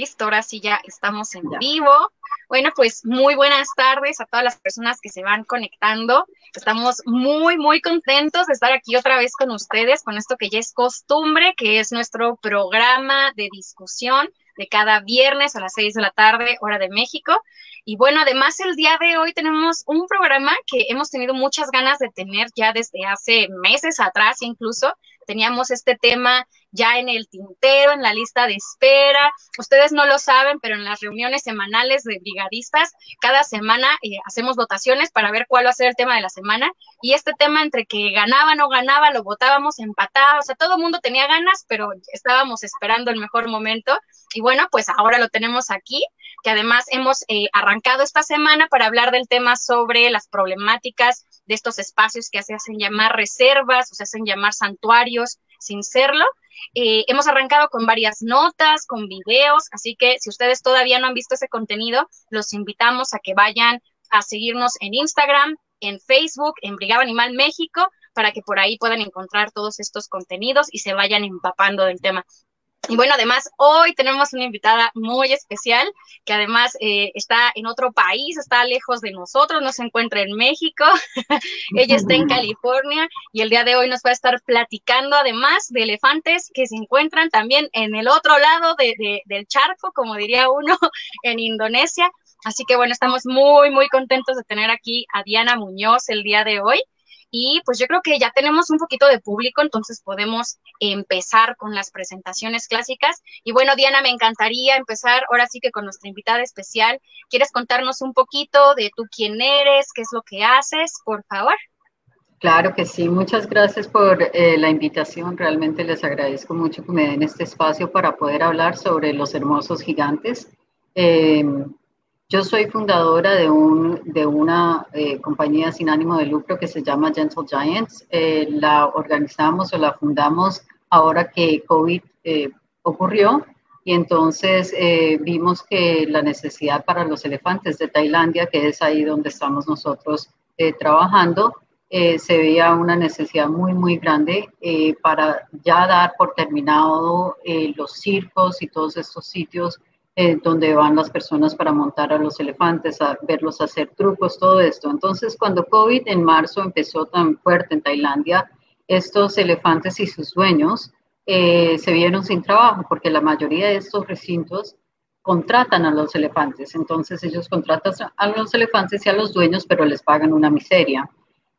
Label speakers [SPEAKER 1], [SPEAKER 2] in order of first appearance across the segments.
[SPEAKER 1] Listo, ahora sí ya estamos en vivo. Bueno, pues muy buenas tardes a todas las personas que se van conectando. Estamos muy, muy contentos de estar aquí otra vez con ustedes, con esto que ya es costumbre, que es nuestro programa de discusión de cada viernes a las seis de la tarde, hora de México. Y bueno, además el día de hoy tenemos un programa que hemos tenido muchas ganas de tener ya desde hace meses atrás incluso. Teníamos este tema ya en el tintero, en la lista de espera. Ustedes no lo saben, pero en las reuniones semanales de brigadistas, cada semana eh, hacemos votaciones para ver cuál va a ser el tema de la semana. Y este tema entre que ganaba, no ganaba, lo votábamos, empatado, o sea, todo el mundo tenía ganas, pero estábamos esperando el mejor momento. Y bueno, pues ahora lo tenemos aquí, que además hemos eh, arrancado esta semana para hablar del tema sobre las problemáticas de estos espacios que se hacen llamar reservas o se hacen llamar santuarios sin serlo. Eh, hemos arrancado con varias notas, con videos, así que si ustedes todavía no han visto ese contenido, los invitamos a que vayan a seguirnos en Instagram, en Facebook, en Brigada Animal México, para que por ahí puedan encontrar todos estos contenidos y se vayan empapando del tema. Y bueno, además hoy tenemos una invitada muy especial que además eh, está en otro país, está lejos de nosotros, no se encuentra en México, ella está en California y el día de hoy nos va a estar platicando además de elefantes que se encuentran también en el otro lado del charco, como diría uno, en Indonesia. Así que bueno, estamos muy, muy contentos de tener aquí a Diana Muñoz el día de hoy. Y pues yo creo que ya tenemos un poquito de público, entonces podemos empezar con las presentaciones clásicas. Y bueno, Diana, me encantaría empezar ahora sí que con nuestra invitada especial. ¿Quieres contarnos un poquito de tú quién eres, qué es lo que haces, por favor?
[SPEAKER 2] Claro que sí, muchas gracias por eh, la invitación. Realmente les agradezco mucho que me den este espacio para poder hablar sobre los hermosos gigantes. Eh, yo soy fundadora de, un, de una eh, compañía sin ánimo de lucro que se llama Gentle Giants. Eh, la organizamos o la fundamos ahora que COVID eh, ocurrió y entonces vimos que la necesidad para los elefantes de Tailandia, que es ahí donde estamos nosotros trabajando, se veía una necesidad muy, muy grande para ya dar por terminado los circos y todos estos sitios eh, donde van las personas para montar a los elefantes, a verlos hacer trucos, todo esto. Entonces, cuando COVID en marzo empezó tan fuerte en Tailandia, estos elefantes y sus dueños eh, se vieron sin trabajo porque la mayoría de estos recintos contratan a los elefantes. Entonces, ellos contratan a los elefantes y a los dueños, pero les pagan una miseria.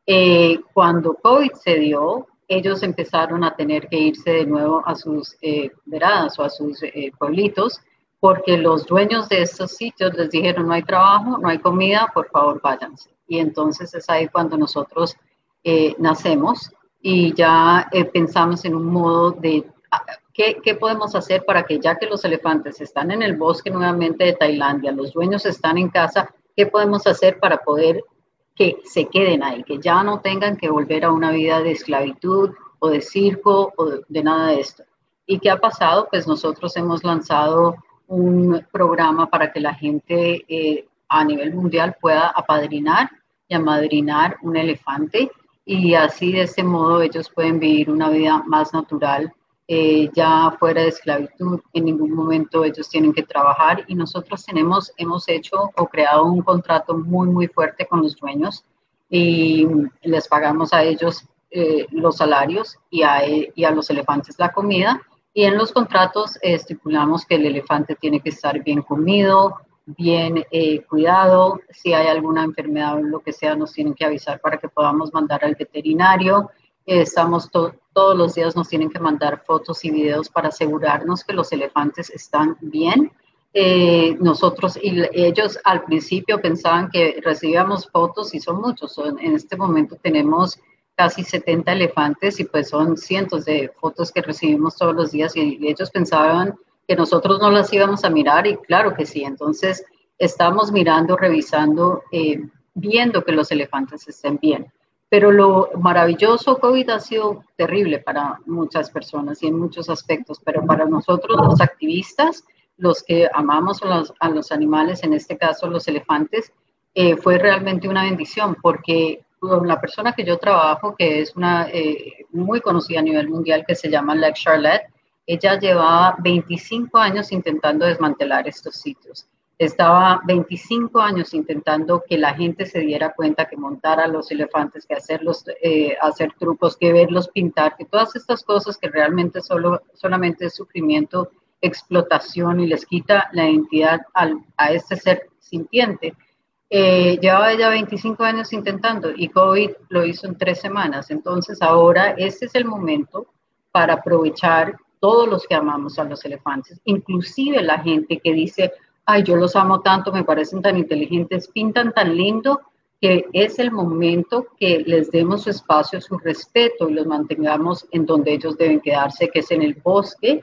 [SPEAKER 2] Eh, cuando COVID se dio, ellos empezaron a tener que irse de nuevo a sus veradas o a sus pueblitos porque los dueños de estos sitios les dijeron no hay trabajo, no hay comida, por favor váyanse. Y entonces es ahí cuando nosotros eh, nacemos y ya eh, pensamos en un modo de ah, ¿qué, ¿qué, podemos hacer para que ya que los elefantes están en el bosque nuevamente de Tailandia, los dueños están en casa, ¿qué podemos hacer para poder que se queden ahí, que ya no tengan que volver a una vida de esclavitud o de circo o de, de nada de esto? ¿Y qué ha pasado? Pues nosotros hemos lanzado un programa para que la gente eh, a nivel mundial pueda apadrinar y amadrinar un elefante y así de este modo ellos pueden vivir una vida más natural, eh, ya fuera de esclavitud, en ningún momento ellos tienen que trabajar y nosotros tenemos, hemos hecho o creado un contrato muy, muy fuerte con los dueños y les pagamos a ellos eh, los salarios y a, y a los elefantes la comida y en los contratos estipulamos que el elefante tiene que estar bien comido, bien eh, cuidado. Si hay alguna enfermedad o lo que sea, nos tienen que avisar para que podamos mandar al veterinario. estamos todos los días, nos tienen que mandar fotos y videos para asegurarnos que los elefantes están bien. Eh, nosotros y ellos al principio pensaban que recibíamos fotos y son muchos. en este momento tenemos casi 70 elefantes y pues son cientos de fotos que recibimos todos los días y ellos pensaban que nosotros no las íbamos a mirar y claro que sí, entonces estamos mirando, revisando, eh, viendo que los elefantes estén bien. Pero lo maravilloso COVID ha sido terrible para muchas personas y en muchos aspectos, pero para nosotros los activistas, los que amamos a los, animales, en este caso los elefantes, eh, fue realmente una bendición porque con la persona que yo trabajo, que es una eh, muy conocida a nivel mundial, que se llama Lex Charlotte. ella llevaba 25 años intentando desmantelar estos sitios. Estaba 25 años intentando que la gente se diera cuenta que montar a los elefantes, que hacerlos, eh, hacer trucos, que verlos pintar, que todas estas cosas que realmente solo, solamente es sufrimiento, explotación y les quita la identidad a este ser sintiente. Eh, llevaba ya 25 años intentando y COVID lo hizo en tres semanas. Entonces ahora este es el momento para aprovechar todos los que amamos a los elefantes, inclusive la gente que dice, ay, yo los amo tanto, me parecen tan inteligentes, pintan tan lindo, que es el momento que les demos su espacio, su respeto y los mantengamos en donde ellos deben quedarse, que es en el bosque.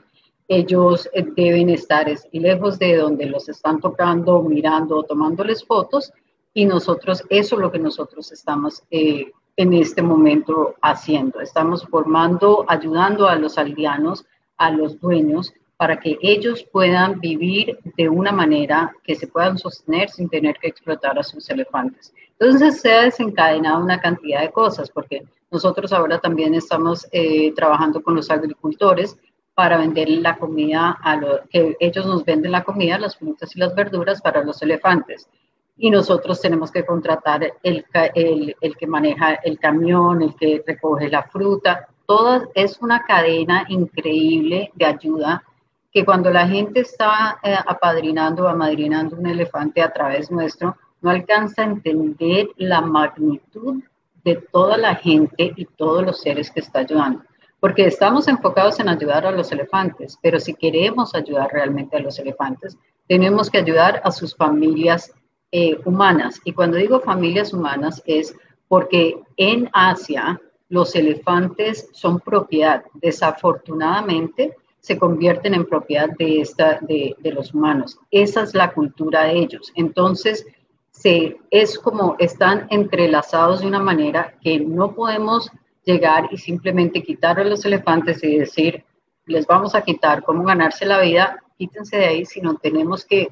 [SPEAKER 2] Ellos eh, deben estar lejos de donde los están tocando, mirando, tomándoles fotos. Y nosotros, eso es lo que nosotros estamos eh, en este momento haciendo. Estamos formando, ayudando a los aldeanos, a los dueños, para que ellos puedan vivir de una manera que se puedan sostener sin tener que explotar a sus elefantes. Entonces se ha desencadenado una cantidad de cosas, porque nosotros ahora también estamos eh, trabajando con los agricultores para vender la comida, a lo, que ellos nos venden la comida, las frutas y las verduras para los elefantes. Y nosotros tenemos que contratar el, el, que maneja el camión, el que recoge la fruta. Todo es una cadena increíble de ayuda que cuando la gente está eh, apadrinando o amadrinando un elefante a través nuestro, no alcanza a entender la magnitud de toda la gente y todos los seres que está ayudando. Porque estamos enfocados en ayudar a los elefantes, pero si queremos ayudar realmente a los elefantes, tenemos que ayudar a sus familias eh, humanas. Y cuando digo familias humanas es porque en Asia los elefantes son propiedad. Desafortunadamente, se convierten en propiedad de, esta, de, de, los humanos. Esa es la cultura de ellos. Entonces, se, es como están entrelazados de una manera que no podemos llegar y simplemente quitar a los elefantes y decir, les vamos a quitar cómo ganarse la vida, quítense de ahí, sino tenemos que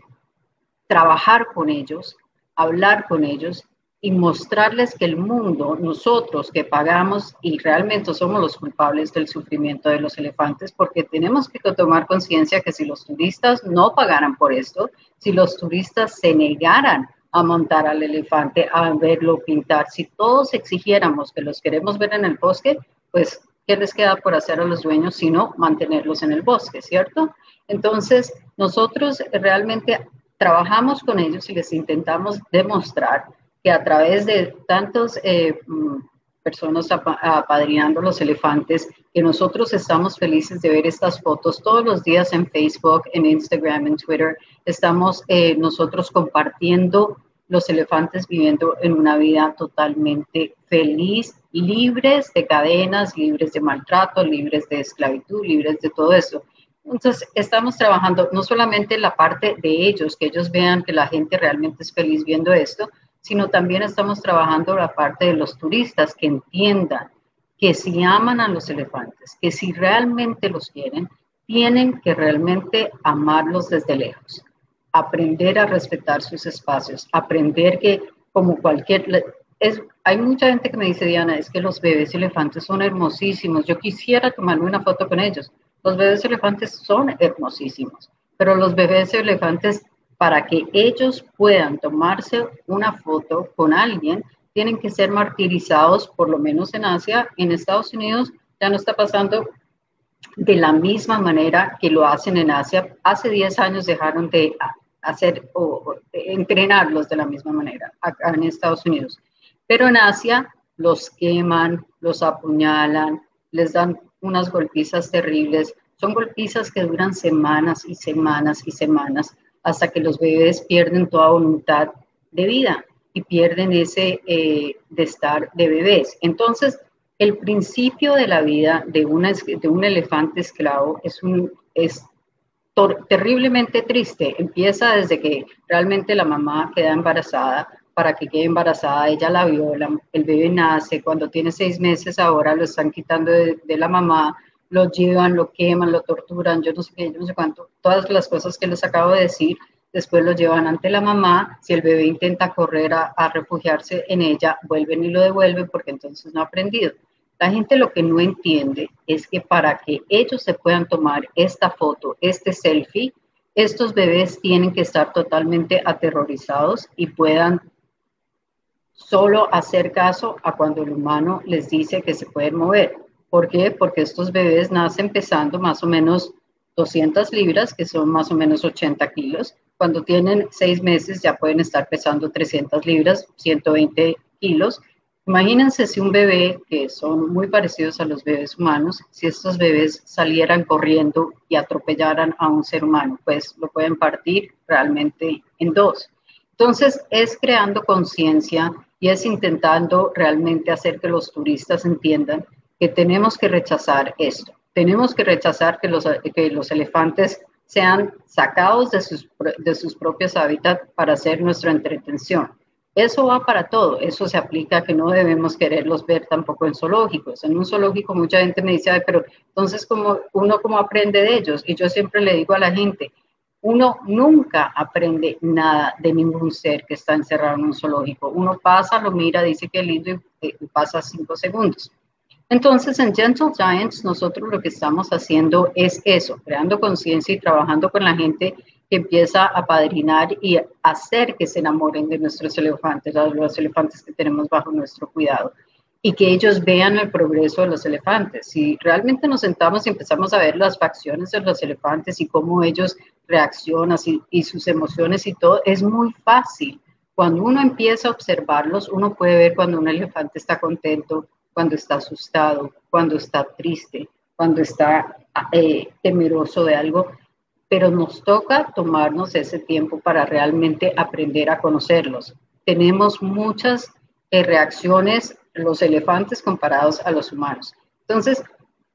[SPEAKER 2] trabajar con ellos, hablar con ellos y mostrarles que el mundo, nosotros que pagamos y realmente somos los culpables del sufrimiento de los elefantes, porque tenemos que tomar conciencia que si los turistas no pagaran por esto, si los turistas se negaran a montar al elefante, a verlo pintar, si todos exigiéramos que los queremos ver en el bosque, pues, ¿qué les queda por hacer a los dueños sino mantenerlos en el bosque, cierto? Entonces, nosotros realmente trabajamos con ellos y les intentamos demostrar que a través de tantos eh, personas apadrinando los elefantes, que nosotros estamos felices de ver estas fotos todos los días en Facebook, en Instagram, en Twitter. Estamos eh, nosotros compartiendo los elefantes viviendo en una vida totalmente feliz, libres de cadenas, libres de maltrato, libres de esclavitud, libres de todo eso. Entonces, estamos trabajando no solamente la parte de ellos, que ellos vean que la gente realmente es feliz viendo esto, sino también estamos trabajando la parte de los turistas que entiendan que si aman a los elefantes, que si realmente los quieren, tienen que realmente amarlos desde lejos, aprender a respetar sus espacios, aprender que como cualquier... Es, hay mucha gente que me dice, Diana, es que los bebés elefantes son hermosísimos, yo quisiera tomarme una foto con ellos. Los bebés elefantes son hermosísimos, pero los bebés elefantes para que ellos puedan tomarse una foto con alguien, tienen que ser martirizados, por lo menos en Asia, en Estados Unidos ya no está pasando de la misma manera que lo hacen en Asia. Hace 10 años dejaron de hacer o, entrenarlos de la misma manera en Estados Unidos. Pero en Asia los queman, los apuñalan, les dan unas golpizas terribles. Son golpizas que duran semanas y semanas y semanas hasta que los bebés pierden toda voluntad de vida y pierden ese eh, de estar de bebés. Entonces, el principio de la vida de, una, de un elefante esclavo es, un, es terriblemente triste. Empieza desde que realmente la mamá queda embarazada. Para que quede embarazada, ella la viola, el bebé nace, cuando tiene seis meses ahora lo están quitando de, de la mamá, lo llevan, lo queman, lo torturan, yo no sé qué, yo no sé cuánto, todas las cosas que les acabo de decir, después lo llevan ante la mamá, si el bebé intenta correr a, refugiarse en ella, vuelven y lo devuelven porque entonces no ha aprendido. La gente lo que no entiende es que para que ellos se puedan tomar esta foto, este selfie, estos bebés tienen que estar totalmente aterrorizados y puedan solo hacer caso a cuando el humano les dice que se pueden mover. ¿Por qué? Porque estos bebés nacen pesando más o menos 200 libras, que son más o menos 80 kilos. Cuando tienen seis meses ya pueden estar pesando 300 libras, 120 kilos. Imagínense si un bebé, que son muy parecidos a los bebés humanos, si estos bebés salieran corriendo y atropellaran a un ser humano, pues lo pueden partir realmente en dos. Entonces es creando conciencia y es intentando realmente hacer que los turistas entiendan que tenemos que rechazar esto. Tenemos que rechazar que los, que los elefantes sean sacados de sus, de sus propios hábitats para hacer nuestra entretención. Eso va para todo, eso se aplica que no debemos quererlos ver tampoco en zoológicos. En un zoológico mucha gente me dice, pero entonces ¿cómo, uno cómo aprende de ellos? Y yo siempre le digo a la gente, uno nunca aprende nada de ningún ser que está encerrado en un zoológico. Uno pasa, lo mira, dice que lindo y, pasa cinco segundos. Entonces, en Gentle Giants, nosotros lo que estamos haciendo es eso, creando conciencia y trabajando con la gente que empieza a padrinar y hacer que se enamoren de nuestros elefantes, los elefantes que tenemos bajo nuestro cuidado y que ellos vean el progreso de los elefantes. Si realmente nos sentamos y empezamos a ver las facciones de los elefantes y cómo ellos reaccionan y, sus emociones y todo, es muy fácil. Cuando uno empieza a observarlos, uno puede ver cuando un elefante está contento, cuando está asustado, cuando está triste, cuando está eh, temeroso de algo, pero nos toca tomarnos ese tiempo para realmente aprender a conocerlos. Tenemos muchas eh, reacciones los elefantes comparados a los humanos. Entonces,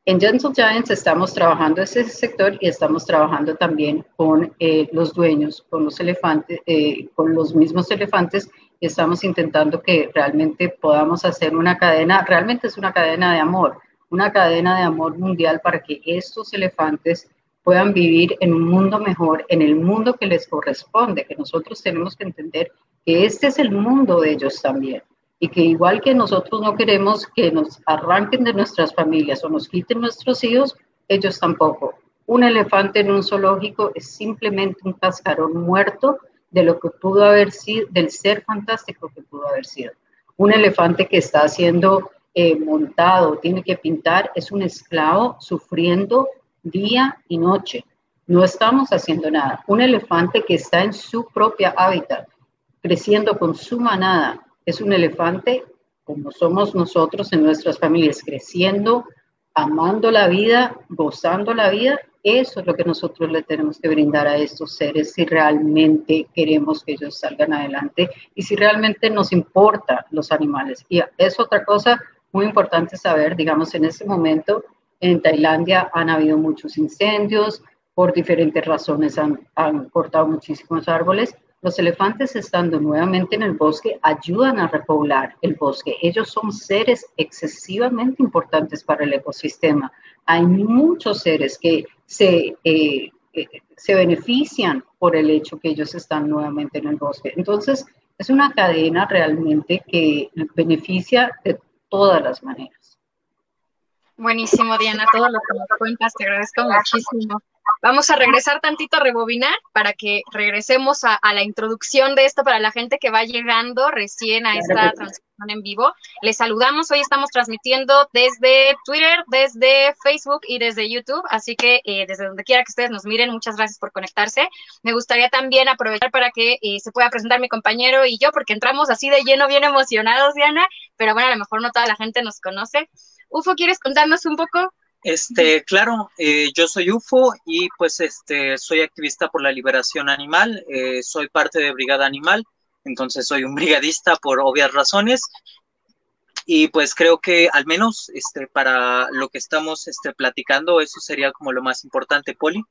[SPEAKER 2] en Gentle Giants estamos trabajando ese sector y estamos trabajando también con eh, los dueños, con los elefantes, eh, con los mismos elefantes estamos intentando que realmente podamos hacer una cadena, realmente es una cadena de amor, una cadena de amor mundial para que estos elefantes puedan vivir en un mundo mejor, en el mundo que les corresponde, que nosotros tenemos que entender que este es el mundo de ellos también y que igual que nosotros no queremos que nos arranquen de nuestras familias o nos quiten nuestros hijos, ellos tampoco. Un elefante en un zoológico es simplemente un cascarón muerto de lo que pudo haber sido, del ser fantástico que pudo haber sido. Un elefante que está siendo eh, montado, tiene que pintar, es un esclavo sufriendo día y noche. No estamos haciendo nada. Un elefante que está en su propia hábitat, creciendo con su manada, es un elefante como somos nosotros en nuestras familias, creciendo, amando la vida, gozando la vida. Eso es lo que nosotros le tenemos que brindar a estos seres si realmente queremos que ellos salgan adelante y si realmente nos importa los animales. Y es otra cosa muy importante saber, digamos, en este momento en Tailandia han habido muchos incendios, por diferentes razones han, han cortado muchísimos árboles los elefantes estando nuevamente en el bosque ayudan a repoblar el bosque. Ellos son seres excesivamente importantes para el ecosistema. Hay muchos seres que se, eh, eh, se benefician por el hecho que ellos están nuevamente en el bosque. Entonces, es una cadena realmente que beneficia de todas las maneras.
[SPEAKER 1] Buenísimo, Diana, todo lo que nos cuentas, te agradezco muchísimo. Vamos a regresar tantito a rebobinar para que regresemos a, la introducción de esto para la gente que va llegando recién a esta transmisión en vivo. Les saludamos, hoy estamos transmitiendo desde Twitter, desde Facebook y desde YouTube, así que eh, desde donde quiera que ustedes nos miren, muchas gracias por conectarse. Me gustaría también aprovechar para que eh, se pueda presentar mi compañero y yo, porque entramos así de lleno, bien emocionados, Diana, pero bueno, a lo mejor no toda la gente nos conoce. Ufo, ¿quieres contarnos un poco
[SPEAKER 3] este, claro, eh, yo soy UFO y pues este, soy activista por la liberación animal, eh, soy parte de Brigada Animal, entonces soy un brigadista por obvias razones. Y pues creo que al menos este, para lo que estamos este, platicando, eso sería como lo más importante, Poli.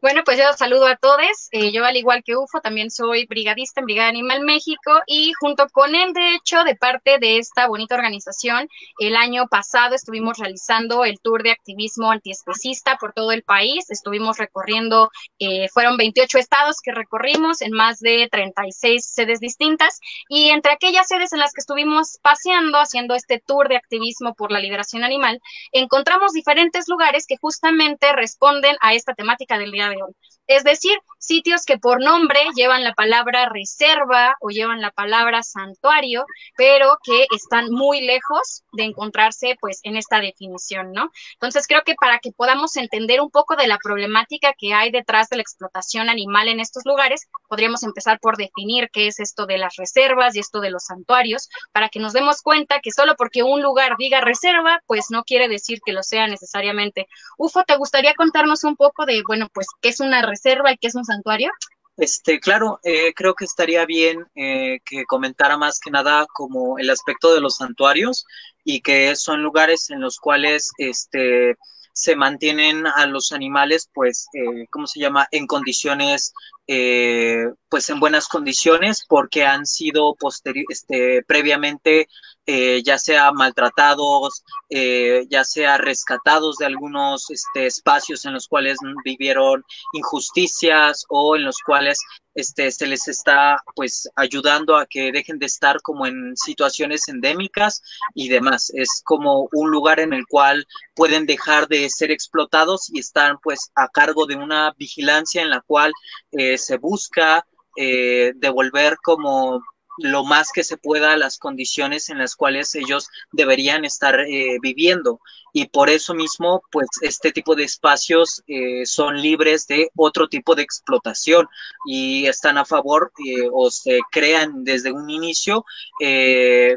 [SPEAKER 1] Bueno, pues yo saludo a todos. Eh, yo, al igual que UFO, también soy brigadista en Brigada Animal México y junto con él, de hecho, de parte de esta bonita organización, el año pasado estuvimos realizando el tour de activismo antiespecista por todo el país. Estuvimos recorriendo, eh, fueron 28 estados que recorrimos en más de 36 sedes distintas y entre aquellas sedes en las que estuvimos paseando, haciendo este tour de activismo por la liberación animal, encontramos diferentes lugares que justamente responden a esta temática del día de hoy. Es decir, sitios que por nombre llevan la palabra reserva o llevan la palabra santuario, pero que están muy lejos de encontrarse pues en esta definición, ¿no? Entonces creo que para que podamos entender un poco de la problemática que hay detrás de la explotación animal en estos lugares, podríamos empezar por definir qué es esto de las reservas y esto de los santuarios, para que nos demos cuenta que solo porque un lugar diga reserva, pues no quiere decir que lo sea necesariamente. Ufo, ¿te gustaría contarnos un poco de, bueno, pues qué es una reserva qué es un santuario?
[SPEAKER 3] Este, claro, eh, creo que estaría bien eh, que comentara más que nada como el aspecto de los santuarios y que son lugares en los cuales este, se mantienen a los animales, pues, eh, ¿cómo se llama?, en condiciones, pues, en buenas condiciones, porque han sido este, previamente eh, ya sea maltratados, eh, ya sea rescatados de algunos este, espacios en los cuales vivieron injusticias o en los cuales este, se les está pues ayudando a que dejen de estar como en situaciones endémicas y demás. Es como un lugar en el cual pueden dejar de ser explotados y están pues a cargo de una vigilancia en la cual eh, se busca devolver como lo más que se pueda las condiciones en las cuales ellos deberían estar eh, viviendo. Y por eso mismo, pues este tipo de espacios eh, son libres de otro tipo de explotación y están a favor eh, o se crean desde un inicio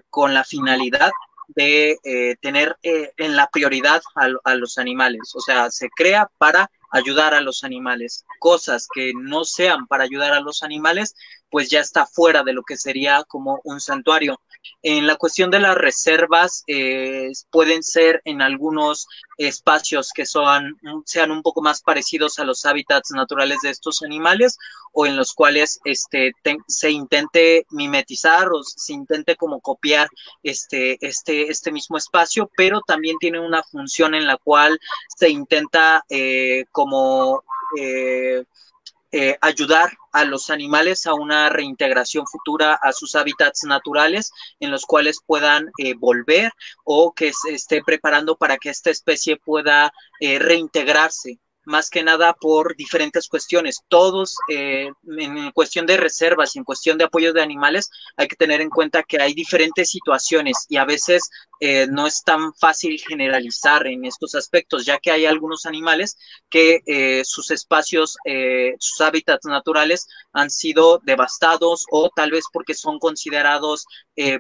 [SPEAKER 3] con la finalidad de tener en la prioridad a los animales. O sea, se crea para ayudar a los animales. Cosas que no sean para ayudar a los animales pues ya está fuera de lo que sería como un santuario. En la cuestión de las reservas, eh, pueden ser en algunos espacios que son, sean un poco más parecidos a los hábitats naturales de estos animales o en los cuales este, se intente mimetizar o se intente como copiar este, este, este mismo espacio, pero también tiene una función en la cual se intenta eh, como... Eh, eh, ayudar a los animales a una reintegración futura a sus hábitats naturales en los cuales puedan eh, volver o que se esté preparando para que esta especie pueda eh, reintegrarse más que nada por diferentes cuestiones. Todos, eh, en cuestión de reservas y en cuestión de apoyo de animales, hay que tener en cuenta que hay diferentes situaciones y a veces eh, no es tan fácil generalizar en estos aspectos, ya que hay algunos animales que eh, sus espacios, sus hábitats naturales han sido devastados o tal vez porque son considerados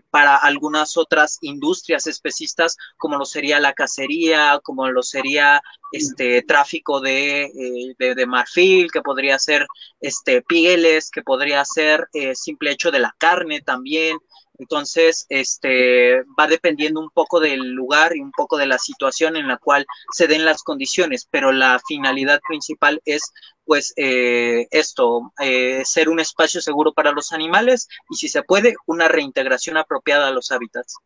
[SPEAKER 3] para algunas otras industrias especistas, como lo sería la cacería, como lo sería este tráfico de, eh, de, marfil, que podría ser este pieles, que podría ser eh, simple hecho de la carne también. Entonces, este va dependiendo un poco del lugar y un poco de la situación en la cual se den las condiciones, pero la finalidad principal es pues eh, esto, ser un espacio seguro para los animales y si se puede, una reintegración apropiada a los hábitats.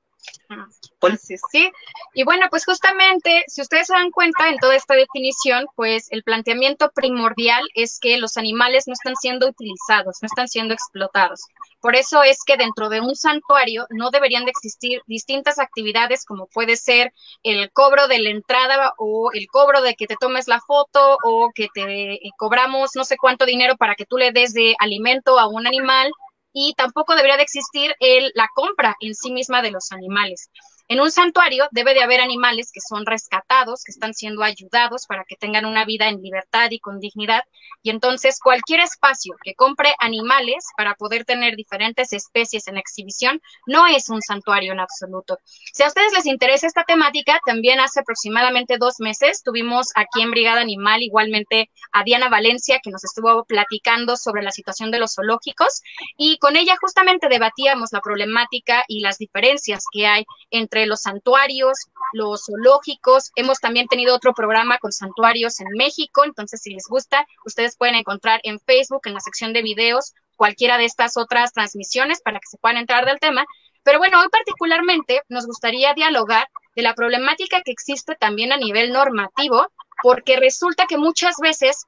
[SPEAKER 1] Sí, y bueno, pues justamente, si ustedes se dan cuenta en toda esta definición, pues el planteamiento primordial es que los animales no están siendo utilizados, no están siendo explotados. Por eso es que dentro de un santuario no deberían de existir distintas actividades como puede ser el cobro de la entrada o el cobro de que te tomes la foto o que te eh, cobramos no sé cuánto dinero para que tú le des de alimento a un animal y tampoco debería de existir el, la compra en sí misma de los animales. En un santuario debe de haber animales que son rescatados, que están siendo ayudados para que tengan una vida en libertad y con dignidad. Y entonces cualquier espacio que compre animales para poder tener diferentes especies en exhibición no es un santuario en absoluto. Si a ustedes les interesa esta temática, también hace aproximadamente dos meses tuvimos aquí en Brigada Animal igualmente a Diana Valencia que nos estuvo platicando sobre la situación de los zoológicos y con ella justamente debatíamos la problemática y las diferencias que hay entre los santuarios, los zoológicos. Hemos también tenido otro programa con santuarios en México, entonces si les gusta, ustedes pueden encontrar en Facebook, en la sección de videos, cualquiera de estas otras transmisiones para que se puedan entrar del tema. Pero bueno, hoy particularmente nos gustaría dialogar de la problemática que existe también a nivel normativo, porque resulta que muchas veces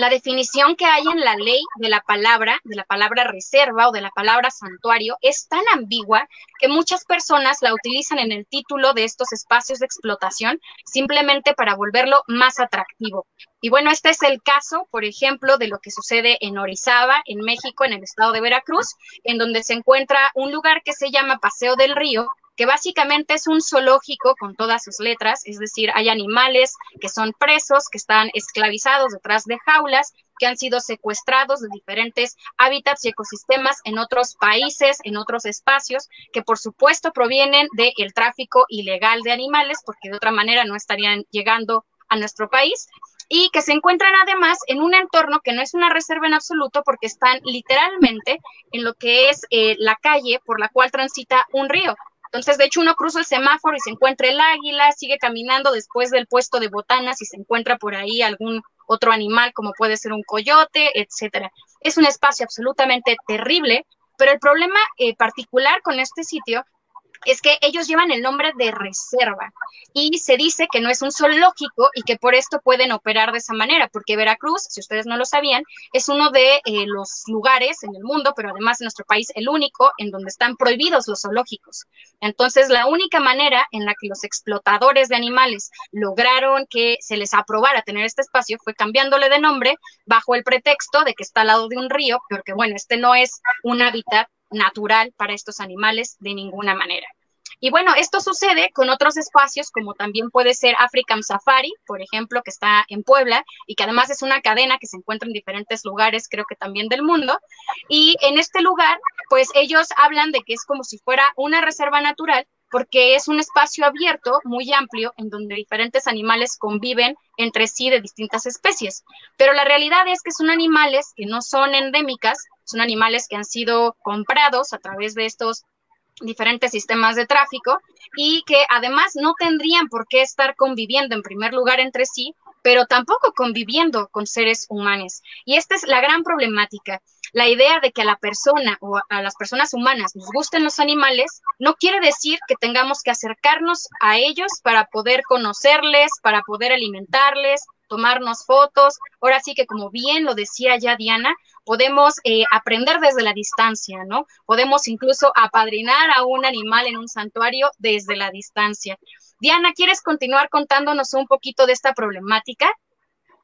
[SPEAKER 1] la definición que hay en la ley de la palabra, de la palabra reserva o de la palabra santuario, es tan ambigua que muchas personas la utilizan en el título de estos espacios de explotación simplemente para volverlo más atractivo. Y bueno, este es el caso, por ejemplo, de lo que sucede en Orizaba, en México, en el estado de Veracruz, en donde se encuentra un lugar que se llama Paseo del Río, que básicamente es un zoológico con todas sus letras, es decir, hay animales que son presos, que están esclavizados detrás de jaulas, que han sido secuestrados de diferentes hábitats y ecosistemas en otros países, en otros espacios, que por supuesto provienen del tráfico ilegal de animales, porque de otra manera no estarían llegando a nuestro país y que se encuentran además en un entorno que no es una reserva en absoluto porque están literalmente en lo que es eh, la calle por la cual transita un río. Entonces, de hecho, uno cruza el semáforo y se encuentra el águila, sigue caminando después del puesto de botanas y se encuentra por ahí algún otro animal como puede ser un coyote, etcétera. Es un espacio absolutamente terrible, pero el problema eh, particular con este sitio es que ellos llevan el nombre de reserva y se dice que no es un zoológico y que por esto pueden operar de esa manera, porque Veracruz, si ustedes no lo sabían, es uno de eh, los lugares en el mundo, pero además en nuestro país el único en donde están prohibidos los zoológicos. Entonces, la única manera en la que los explotadores de animales lograron que se les aprobara tener este espacio fue cambiándole de nombre bajo el pretexto de que está al lado de un río, porque bueno, este no es un hábitat natural para estos animales de ninguna manera. Y bueno, esto sucede con otros espacios, como también puede ser African Safari, por ejemplo, que está en Puebla y que además es una cadena que se encuentra en diferentes lugares, creo que también del mundo. Y en este lugar, pues ellos hablan de que es como si fuera una reserva natural, porque es un espacio abierto, muy amplio, en donde diferentes animales conviven entre sí de distintas especies. Pero la realidad es que son animales que no son endémicas, son animales que han sido comprados a través de estos diferentes sistemas de tráfico y que además no tendrían por qué estar conviviendo en primer lugar entre sí, pero tampoco conviviendo con seres humanos. Y esta es la gran problemática. La idea de que a la persona o a las personas humanas nos gusten los animales no quiere decir que tengamos que acercarnos a ellos para poder conocerles, para poder alimentarles, tomarnos fotos. Ahora sí que como bien lo decía ya Diana, podemos eh, aprender desde la distancia, ¿no? Podemos incluso apadrinar a un animal en un santuario desde la distancia. Diana, ¿quieres continuar contándonos un poquito de esta problemática?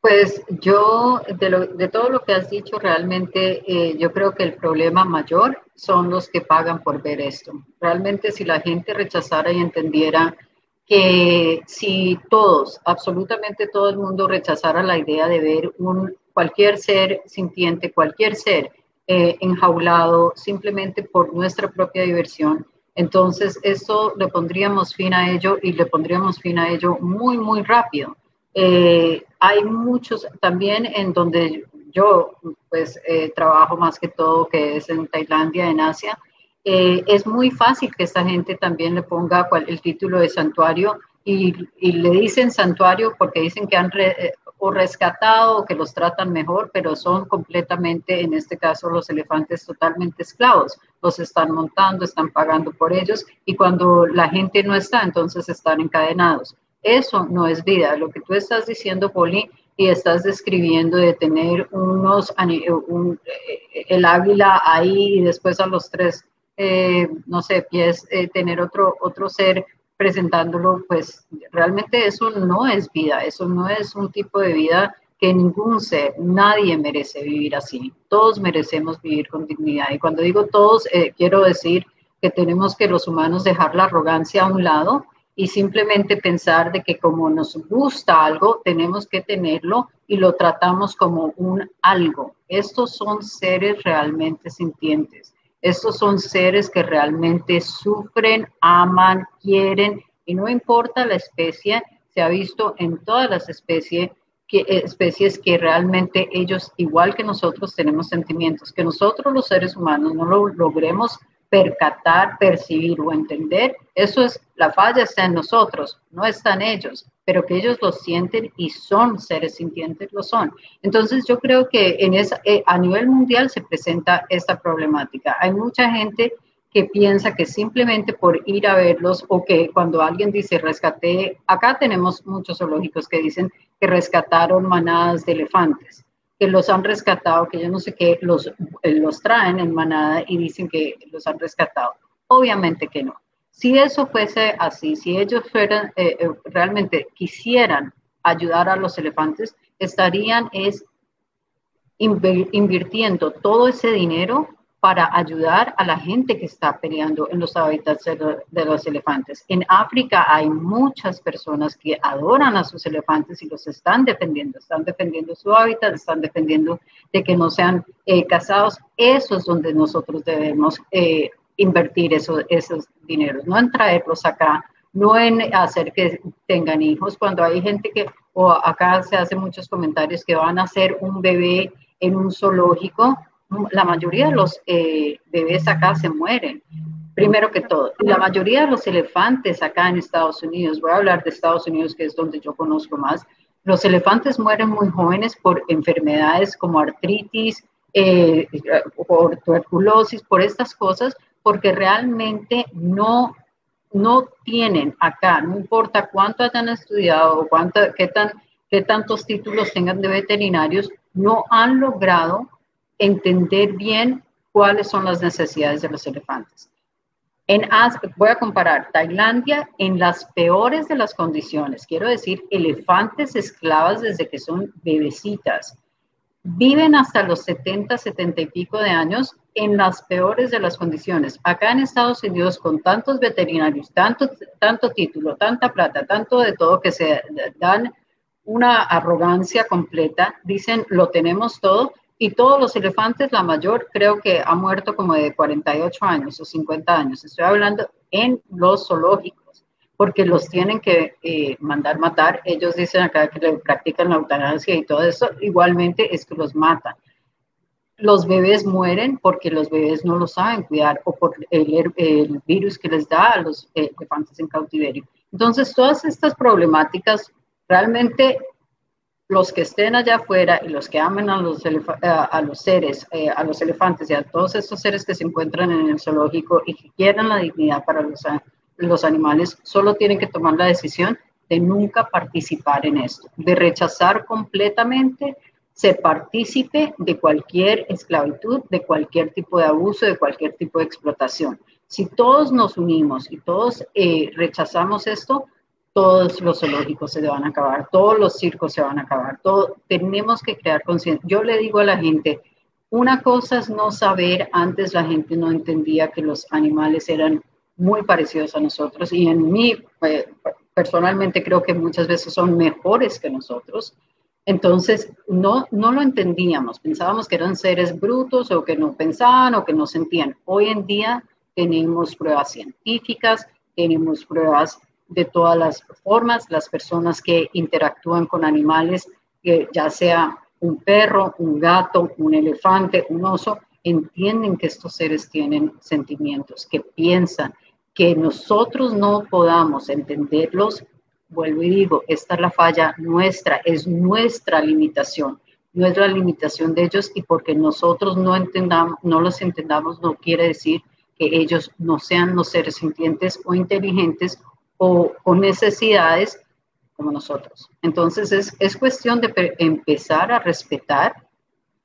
[SPEAKER 2] Pues yo, de, todo lo que has dicho, realmente eh, yo creo que el problema mayor son los que pagan por ver esto. Realmente si la gente rechazara y entendiera que si todos, absolutamente todo el mundo rechazara la idea de ver un, cualquier ser sintiente, cualquier ser eh, enjaulado simplemente por nuestra propia diversión, entonces esto le pondríamos fin a ello y le pondríamos fin a ello muy, muy rápido. Eh, hay muchos también en donde yo pues eh, trabajo más que todo que es en Tailandia, en Asia, eh, es muy fácil que esta gente también le ponga el título de santuario y, le dicen santuario porque dicen que han eh, o rescatado o que los tratan mejor, pero son completamente, en este caso, los elefantes totalmente esclavos. Los están montando, están pagando por ellos y cuando la gente no está, entonces están encadenados. Eso no es vida. Lo que tú estás diciendo, Poli, y estás describiendo de tener unos, un, eh, el águila ahí y después a los tres eh, no sé, pies, eh, tener otro, otro ser presentándolo, pues realmente eso no es vida, eso no es un tipo de vida que ningún ser, nadie merece vivir así. Todos merecemos vivir con dignidad. Y cuando digo todos, eh, quiero decir que tenemos que los humanos dejar la arrogancia a un lado y simplemente pensar de que como nos gusta algo, tenemos que tenerlo y lo tratamos como un algo. Estos son seres realmente sintientes. Estos son seres que realmente sufren, aman, quieren y no importa la especie, se ha visto en todas las especies que, eh, especies que realmente ellos, igual que nosotros, tenemos sentimientos. Que nosotros los seres humanos no lo logremos percatar, percibir o entender, eso es, la falla está en nosotros, no está en ellos, pero que ellos lo sienten y son seres sintientes, lo son. Entonces yo creo que en esa, eh, a nivel mundial se presenta esta problemática. Hay mucha gente que piensa que simplemente por ir a verlos o que cuando alguien dice rescaté, acá tenemos muchos zoológicos que dicen que rescataron manadas de elefantes que los han rescatado, que yo no sé qué, los, eh, los traen en manada y dicen que los han rescatado. Obviamente que no. Si eso fuese así, si ellos fueran, eh, eh, realmente quisieran ayudar a los elefantes, estarían es invirtiendo todo ese dinero para ayudar a la gente que está peleando en los hábitats de los elefantes. En África hay muchas personas que adoran a sus elefantes y los están defendiendo, están defendiendo su hábitat, están defendiendo de que no sean eh, cazados. Eso es donde nosotros debemos eh, invertir esos dineros, no en traerlos acá, no en hacer que tengan hijos. Cuando hay gente que, o acá se hacen muchos comentarios que van a hacer un bebé en un zoológico, la mayoría de los eh, bebés acá se mueren, primero que todo. La mayoría de los elefantes acá en Estados Unidos, voy a hablar de Estados Unidos, que es donde yo conozco más, los elefantes mueren muy jóvenes por enfermedades como artritis, eh, por tuberculosis, por estas cosas, porque realmente no, no tienen acá, no importa cuánto hayan estudiado o cuánto, qué, tan, qué tantos títulos tengan de veterinarios, no han logrado entender bien cuáles son las necesidades de los elefantes. En voy a comparar Tailandia en las peores de las condiciones, quiero decir, elefantes esclavas desde que son bebecitas. Viven hasta los 70, 70 y pico de años en las peores de las condiciones. Acá en Estados Unidos, con tantos veterinarios, tanto, tanto título, tanta plata, tanto de todo que se dan una arrogancia completa, dicen lo tenemos todo y todos los elefantes, la mayor creo que ha muerto como de 48 años o 50 años. Estoy hablando en los zoológicos, porque los tienen que eh, mandar matar. Ellos dicen acá que le practican la eutanasia y todo eso. Igualmente es que los matan. Los bebés mueren porque los bebés no lo saben cuidar o por el, el virus que les da a los eh, elefantes en cautiverio. Entonces, todas estas problemáticas realmente los que estén allá afuera y los que amen a los, a los seres, eh, a los elefantes y a todos estos seres que se encuentran en el zoológico y que quieran la dignidad para los, los animales, solo tienen que tomar la decisión de nunca participar en esto, de rechazar completamente ser partícipe de cualquier esclavitud, de cualquier tipo de abuso, de cualquier tipo de explotación. Si todos nos unimos y todos eh, rechazamos esto, todos los zoológicos se van a acabar, todos los circos se van a acabar, todo, tenemos que crear conciencia. Yo le digo a la gente, una cosa es no saber, antes la gente no entendía que los animales eran muy parecidos a nosotros y en mí eh, personalmente creo que muchas veces son mejores que nosotros. Entonces, no, no lo entendíamos, pensábamos que eran seres brutos o que no pensaban o que no sentían. Hoy en día tenemos pruebas científicas, tenemos pruebas de todas las formas, las personas que interactúan con animales, ya sea un perro, un gato, un elefante, un oso, entienden que estos seres tienen sentimientos, que piensan, que nosotros no podamos entenderlos, vuelvo y digo, esta es la falla nuestra, es nuestra limitación, no es la limitación de ellos y porque nosotros no entendamos, no los entendamos, no quiere decir que ellos no sean los seres sintientes o inteligentes o necesidades como nosotros. Entonces es, es cuestión de empezar a respetar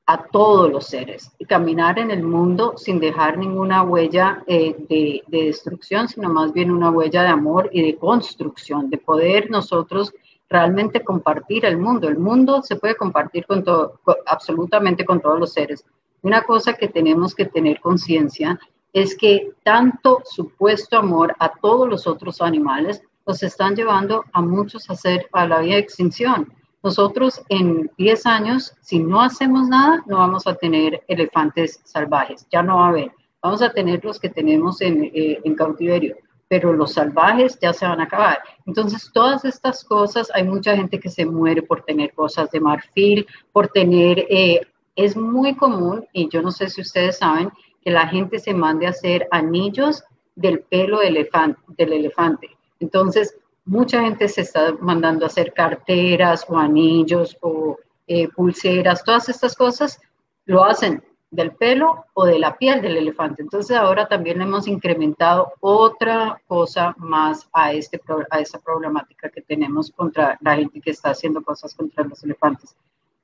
[SPEAKER 2] a todos los seres y caminar en el mundo sin dejar ninguna huella eh, de, de, destrucción, sino más bien una huella de amor y de construcción, de poder nosotros realmente compartir el mundo. El mundo se puede compartir con todo, absolutamente con todos los seres. Una cosa que tenemos que tener conciencia es que tanto supuesto amor a todos los otros animales los están llevando a muchos a, hacer, a la vía de extinción. Nosotros en 10 años, si no hacemos nada, no vamos a tener elefantes salvajes, ya no va a haber. Vamos a tener los que tenemos en, eh, en cautiverio, pero los salvajes ya se van a acabar. Entonces, todas estas cosas, hay mucha gente que se muere por tener cosas de marfil, por tener, eh, es muy común, y yo no sé si ustedes saben, que la gente se mande a hacer anillos del pelo elefante, del elefante. Entonces, mucha gente se está mandando a hacer carteras o anillos o eh, pulseras, todas estas cosas lo hacen del pelo o de la piel del elefante. Entonces ahora también hemos incrementado otra cosa más a, este, a esta problemática que tenemos contra la gente que está haciendo cosas contra los elefantes.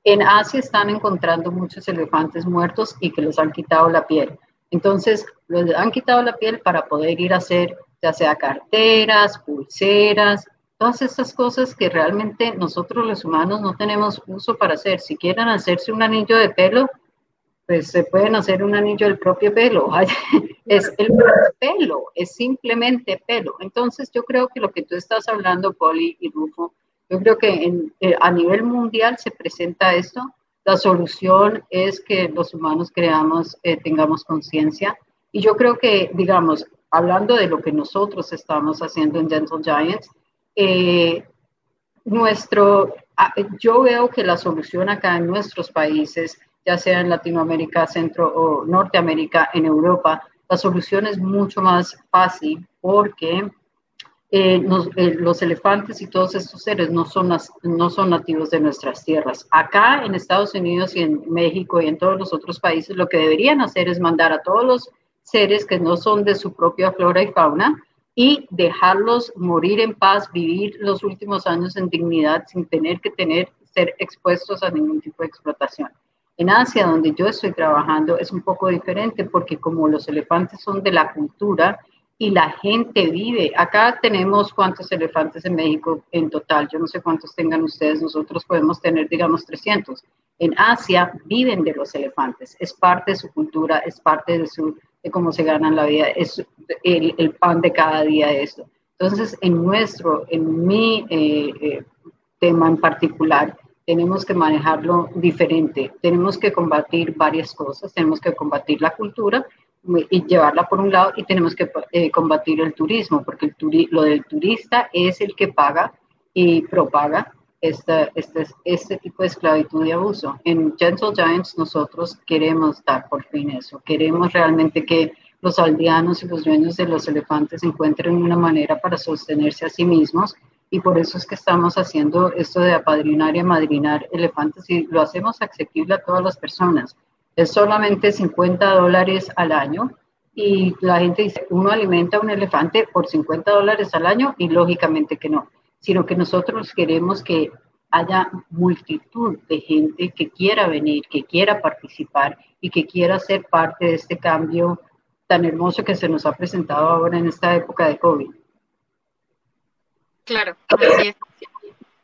[SPEAKER 2] En Asia están encontrando muchos elefantes muertos y que les han quitado la piel. Entonces, les han quitado la piel para poder ir a hacer ya sea carteras, pulseras, todas estas cosas que realmente nosotros los humanos no tenemos uso para hacer. Si quieren hacerse un anillo de pelo, pues se pueden hacer un anillo del propio pelo. es el pelo, es simplemente pelo. Entonces yo creo que lo que tú estás hablando, Poli y Rufo, yo creo que eh, a nivel mundial se presenta esto. La solución es que los humanos creamos, eh, tengamos conciencia. Y yo creo que, digamos, hablando de lo que nosotros estamos haciendo en Dental Giants, eh, nuestro, yo veo que la solución acá en nuestros países, ya sea en Latinoamérica, Centro o Norteamérica, en Europa, la solución es mucho más fácil porque eh, eh, los elefantes y todos estos seres no son, no son nativos de nuestras tierras. Acá en Estados Unidos y en México y en todos los otros países, lo que deberían hacer es mandar a todos los seres que no son de su propia flora y fauna y dejarlos morir en paz, vivir los últimos años en dignidad sin tener que tener, ser expuestos a ningún tipo de explotación. En Asia, donde yo estoy trabajando, es un poco diferente porque como los elefantes son de la cultura y la gente vive, acá tenemos cuántos elefantes en México en total, yo no sé cuántos tengan ustedes, nosotros podemos tener, digamos, 300. En Asia viven de los elefantes, es parte de su cultura, es parte de su de cómo se ganan la vida, es el, pan de cada día esto. Entonces, en nuestro, en mi eh, eh, tema en particular, tenemos que manejarlo diferente. Tenemos que combatir varias cosas. Tenemos que combatir la cultura y llevarla por un lado y tenemos que eh, combatir el turismo, porque el lo del turista es el que paga y propaga este, este, este tipo de esclavitud y abuso. En Gentle Giants nosotros queremos dar por fin eso, queremos realmente que los aldeanos y los dueños de los elefantes encuentren una manera para sostenerse a sí mismos y por eso es que estamos haciendo esto de apadrinar y amadrinar elefantes y lo hacemos accesible a todas las personas. Es solamente 50 dólares al año y la gente dice, uno alimenta a un elefante por 50 dólares al año y lógicamente que no sino que nosotros queremos que haya multitud de gente que quiera venir, que quiera participar y que quiera ser parte de este cambio tan hermoso que se nos ha presentado ahora en esta época de COVID.
[SPEAKER 1] Claro.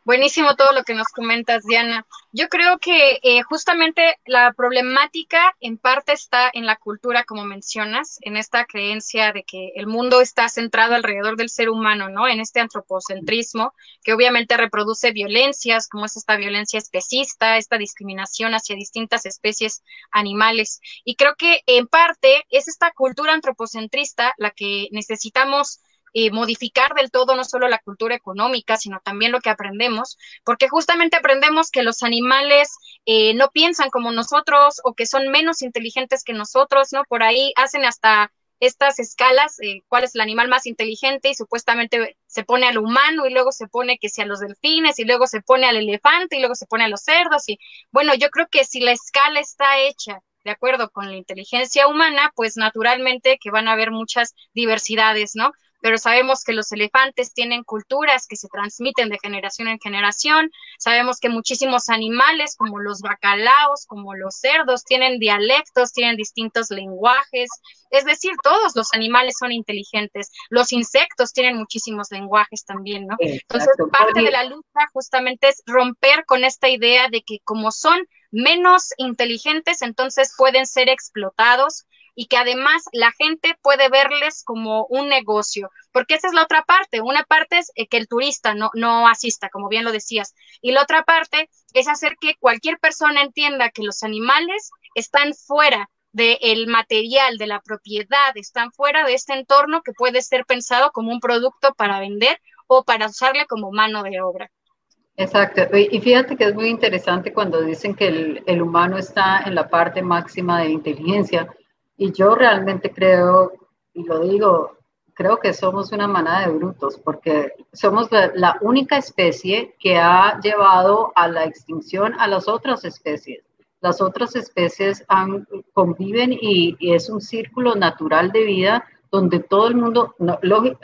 [SPEAKER 1] Buenísimo todo lo que nos comentas, Diana. Yo creo que eh, justamente la problemática en parte está en la cultura, como mencionas, en esta creencia de que el mundo está centrado alrededor del ser humano, ¿no? En este antropocentrismo que obviamente reproduce violencias, como es esta violencia especista, esta discriminación hacia distintas especies animales. Y creo que en parte es esta cultura antropocentrista la que necesitamos eh, modificar del todo no solo la cultura económica, sino también lo que aprendemos, porque justamente aprendemos que los animales eh, no piensan como nosotros o que son menos inteligentes que nosotros, ¿no? Por ahí hacen hasta estas escalas, eh, cuál es el animal más inteligente y supuestamente se pone al humano y luego se pone que sea los delfines y luego se pone al elefante y luego se pone a los cerdos y bueno, yo creo que si la escala está hecha de acuerdo con la inteligencia humana, pues naturalmente que van a haber muchas diversidades, ¿no? Pero sabemos que los elefantes tienen culturas que se transmiten de generación en generación, sabemos que muchísimos animales como los bacalaos, como los cerdos, tienen dialectos, tienen distintos lenguajes, es decir, todos los animales son inteligentes, los insectos tienen muchísimos lenguajes también, ¿no? Entonces, parte de la lucha justamente es romper con esta idea de que como son menos inteligentes, entonces pueden ser explotados y que además la gente puede verles como un negocio, porque esa es la otra parte. Una parte es eh, que el turista no, no asista, como bien lo decías, y la otra parte es hacer que cualquier persona entienda que los animales están fuera del material, de la propiedad, están fuera de este entorno que puede ser pensado como un producto para vender o para usarle como mano de obra.
[SPEAKER 2] Exacto. Y fíjate que es muy interesante cuando dicen que el, el humano está en la parte máxima de inteligencia, Y yo realmente creo, y lo digo, creo que somos una manada de brutos, porque somos la, única especie que ha llevado a la extinción a las otras especies. Las otras especies conviven y, es un círculo natural de vida donde todo el mundo,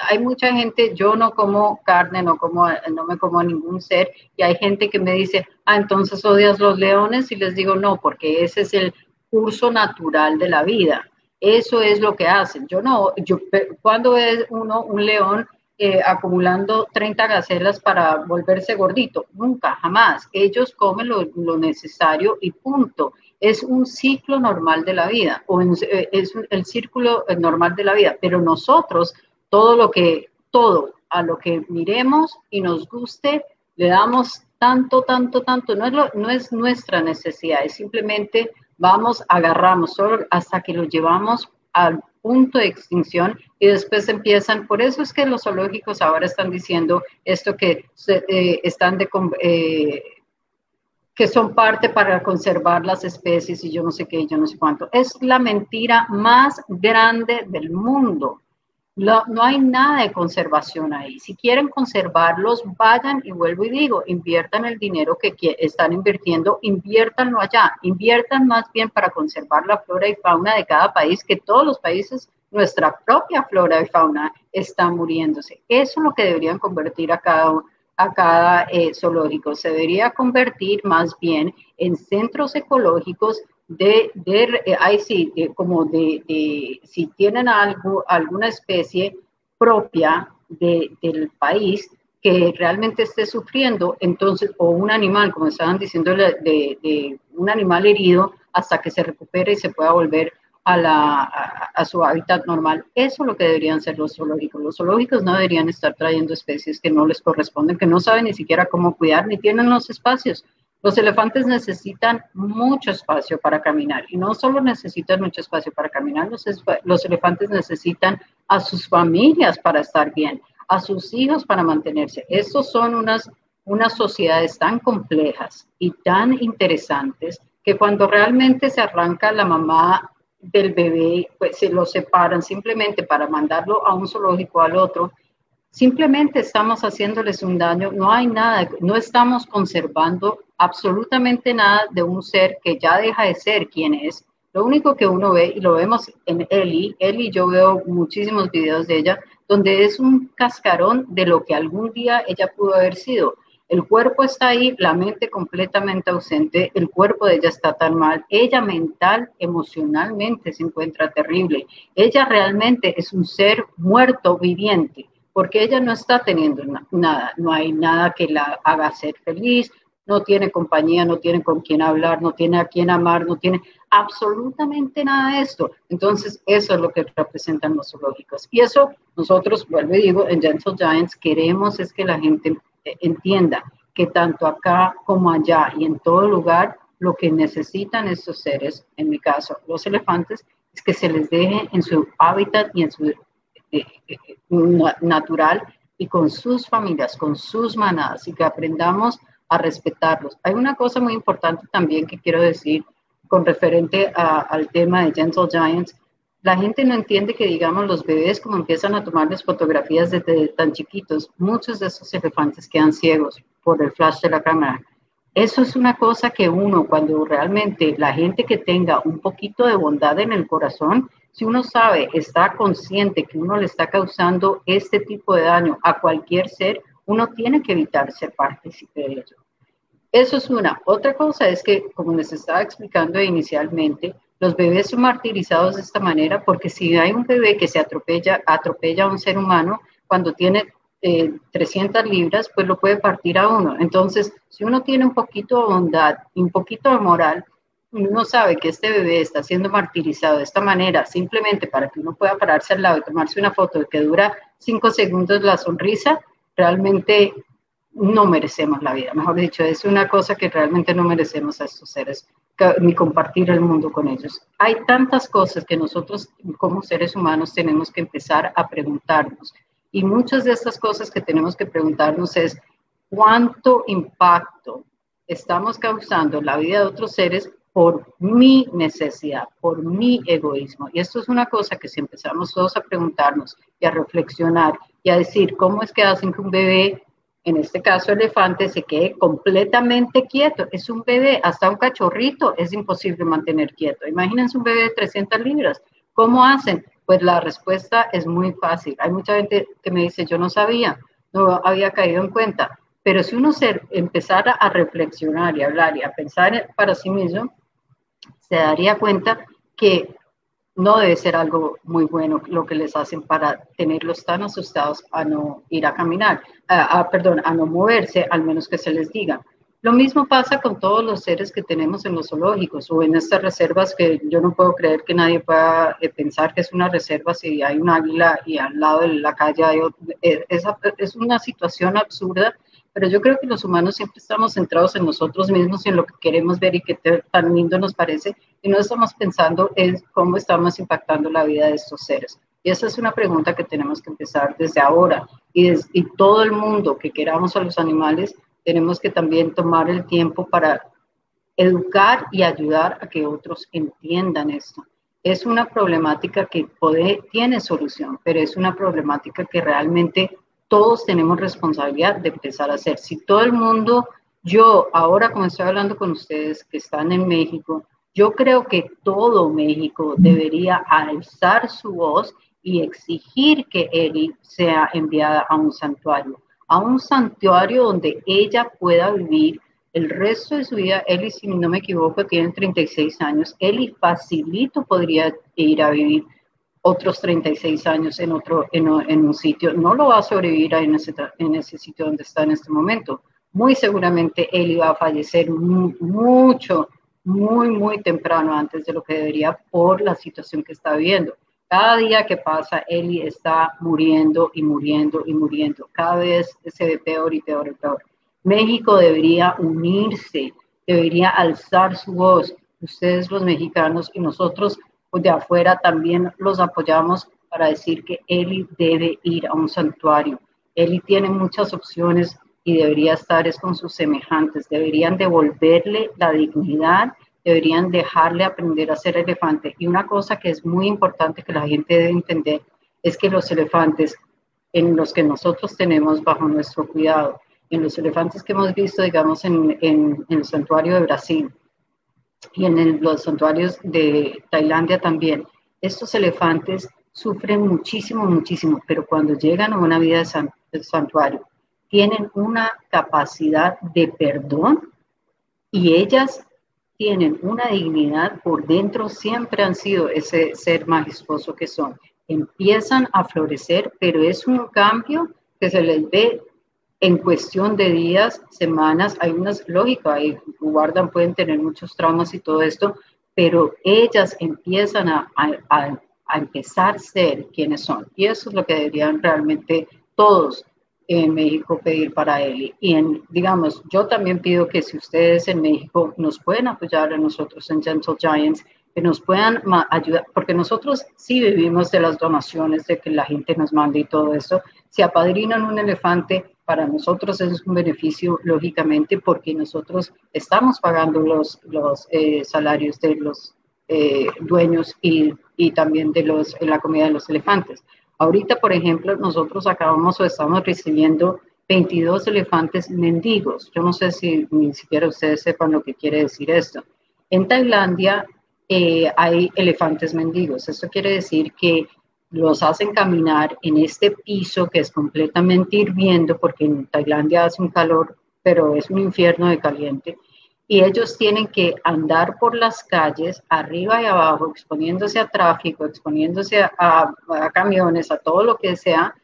[SPEAKER 2] hay mucha gente, yo no como carne, no, como, no me como ningún ser, y hay gente que me dice, ah, entonces odias los leones, y les digo, no, porque ese es el curso natural de la vida. Eso es lo que hacen. Yo no, yo, cuando es uno un león eh, acumulando 30 gacelas para volverse gordito? Nunca, jamás. Ellos comen lo, necesario y punto. Es un ciclo normal de la vida, o eh, es el círculo eh, normal de la vida. Pero nosotros, todo lo que, todo a lo que miremos y nos guste, le damos tanto, tanto, tanto. No es, no es nuestra necesidad, es simplemente vamos, agarramos solo hasta que lo llevamos al punto de extinción y después empiezan, por eso es que los zoológicos ahora están diciendo esto que eh, están de, eh, que son parte para conservar las especies y yo no sé qué, yo no sé cuánto. Es la mentira más grande del mundo. No, hay nada de conservación ahí. Si quieren conservarlos, vayan y vuelvo y digo, inviertan el dinero que están invirtiendo, inviértanlo allá, inviertan más bien para conservar la flora y fauna de cada país, que todos los países, nuestra propia flora y fauna está muriéndose. Eso es lo que deberían convertir a cada, a cada eh, zoológico. Se debería convertir más bien en centros ecológicos de, de eh, sí, como de, de, si tienen algo, alguna especie propia de, del país que realmente esté sufriendo, entonces, o un animal, como estaban diciendo, de, de un animal herido hasta que se recupere y se pueda volver a, la, a, su hábitat normal. Eso es lo que deberían ser los zoológicos. Los zoológicos no deberían estar trayendo especies que no les corresponden, que no saben ni siquiera cómo cuidar, ni tienen los espacios. Los elefantes necesitan mucho espacio para caminar y no solo necesitan mucho espacio para caminar, los, elefantes necesitan a sus familias para estar bien, a sus hijos para mantenerse. Estos son unas, unas sociedades tan complejas y tan interesantes que cuando realmente se arranca la mamá del bebé, pues se lo separan simplemente para mandarlo a un zoológico al otro Simplemente estamos haciéndoles un daño, no hay nada, no estamos conservando absolutamente nada de un ser que ya deja de ser quien es. Lo único que uno ve, y lo vemos en Eli, Eli, yo veo muchísimos videos de ella, donde es un cascarón de lo que algún día ella pudo haber sido. El cuerpo está ahí, la mente completamente ausente, el cuerpo de ella está tan mal, ella mental, emocionalmente se encuentra terrible. Ella realmente es un ser muerto viviente porque ella no está teniendo nada, no hay nada que la haga ser feliz, no tiene compañía, no tiene con quién hablar, no tiene a quién amar, no tiene absolutamente nada de esto. Entonces, eso es lo que representan los zoológicos. Y eso nosotros, vuelvo y digo, en Gentle Giants queremos es que la gente eh, entienda que tanto acá como allá y en todo lugar, lo que necesitan estos seres, en mi caso, los elefantes, es que se les deje en su hábitat y en su natural y con sus familias, con sus manadas y que aprendamos a respetarlos. Hay una cosa muy importante también que quiero decir con referente al tema de Gentle Giants. La gente no entiende que, digamos, los bebés como empiezan a tomarles fotografías desde tan chiquitos, muchos de esos elefantes quedan ciegos por el flash de la cámara. Eso es una cosa que uno, cuando realmente la gente que tenga un poquito de bondad en el corazón, si uno sabe, está consciente que uno le está causando este tipo de daño a cualquier ser, uno tiene que evitar ser partícipe de ello. Eso es una. Otra cosa es que, como les estaba explicando inicialmente, los bebés son martirizados de esta manera porque si hay un bebé que se atropella, a un ser humano, cuando tiene 300 eh, libras, pues lo puede partir a uno. Entonces, si uno tiene un poquito de bondad un poquito de moral, uno sabe que este bebé está siendo martirizado de esta manera simplemente para que uno pueda pararse al lado y tomarse una foto que dura cinco segundos la sonrisa, realmente no merecemos la vida. Mejor dicho, es una cosa que realmente no merecemos a estos seres, ni compartir el mundo con ellos. Hay tantas cosas que nosotros como seres humanos tenemos que empezar a preguntarnos. Y muchas de estas cosas que tenemos que preguntarnos es, ¿cuánto impacto estamos causando en la vida de otros seres por mi necesidad, por mi egoísmo. Y esto es una cosa que si empezamos todos a preguntarnos y a reflexionar y a decir cómo es que hacen que un bebé, en este caso elefante, se quede completamente quieto. Es un bebé, hasta un cachorrito es imposible mantener quieto. Imagínense un bebé de 300 libras. ¿Cómo hacen? Pues la respuesta es muy fácil. Hay mucha gente que me dice, yo no sabía, no había caído en cuenta. Pero si uno se empezara a reflexionar y hablar y a pensar para sí mismo, se daría cuenta que no debe ser algo muy bueno lo que les hacen para tenerlos tan asustados a no ir a caminar, a, perdón, a no moverse, al menos que se les diga. Lo mismo pasa con todos los seres que tenemos en los zoológicos o en estas reservas que yo no puedo creer que nadie pueda eh, pensar que es una reserva si hay un águila y al lado de la calle hay eh, es una situación absurda pero yo creo que los humanos siempre estamos centrados en nosotros mismos y en lo que queremos ver y que tan lindo nos parece, y no estamos pensando en cómo estamos impactando la vida de estos seres. Y esa es una pregunta que tenemos que empezar desde ahora. Y, y todo el mundo que queramos a los animales, tenemos que también tomar el tiempo para educar y ayudar a que otros entiendan esto. Es una problemática que tiene solución, pero es una problemática que realmente todos tenemos responsabilidad de empezar a hacer. Si todo el mundo, yo ahora como estoy hablando con ustedes que están en México, yo creo que todo México debería alzar su voz y exigir que Eli sea enviada a un santuario, a un santuario donde ella pueda vivir el resto de su vida. Eli, si no me equivoco, tiene 36 años. Eli facilito podría ir a vivir otros 36 años en, otro, en, un sitio, no lo va a sobrevivir en ese, en ese sitio donde está en este momento. Muy seguramente él iba a fallecer mucho, muy, muy temprano antes de lo que debería por la situación que está viviendo. Cada día que pasa, Eli está muriendo y muriendo y muriendo. Cada vez se ve peor y peor y peor. México debería unirse, debería alzar su voz. Ustedes los mexicanos y nosotros de afuera también los apoyamos para decir que Eli debe ir a un santuario. Eli tiene muchas opciones y debería estar es con sus semejantes. Deberían devolverle la dignidad, deberían dejarle aprender a ser elefante. Y una cosa que es muy importante que la gente debe entender es que los elefantes en los que nosotros tenemos bajo nuestro cuidado, en los elefantes que hemos visto, digamos, en, en el santuario de Brasil, y en los santuarios de Tailandia también. Estos elefantes sufren muchísimo, muchísimo, pero cuando llegan a una vida de santuario, tienen una capacidad de perdón y ellas tienen una dignidad por dentro, siempre han sido ese ser majestuoso que son. Empiezan a florecer, pero es un cambio que se les ve en cuestión de días, semanas, hay unas lógicas, ahí guardan, pueden tener muchos traumas y todo esto, pero ellas empiezan a, a, a, empezar a ser quienes son. Y eso es lo que deberían realmente todos en México pedir para él. Y en, digamos, yo también pido que si ustedes en México nos pueden apoyar a nosotros en Gentle Giants, que nos puedan ayudar, porque nosotros sí vivimos de las donaciones, de que la gente nos mande y todo eso. Si apadrinan un elefante, para nosotros es un beneficio, lógicamente, porque nosotros estamos pagando los, los eh, salarios de los eh, dueños y, y, también de los, la comida de los elefantes. Ahorita, por ejemplo, nosotros acabamos o estamos recibiendo 22 elefantes mendigos. Yo no sé si ni siquiera ustedes sepan lo que quiere decir esto. En Tailandia eh, hay elefantes mendigos. Esto quiere decir que los hacen caminar en este piso que es completamente hirviendo, porque en Tailandia hace un calor, pero es un infierno de caliente, y ellos tienen que andar por las calles, arriba y abajo, exponiéndose a tráfico, exponiéndose a, camiones, a todo lo que sea,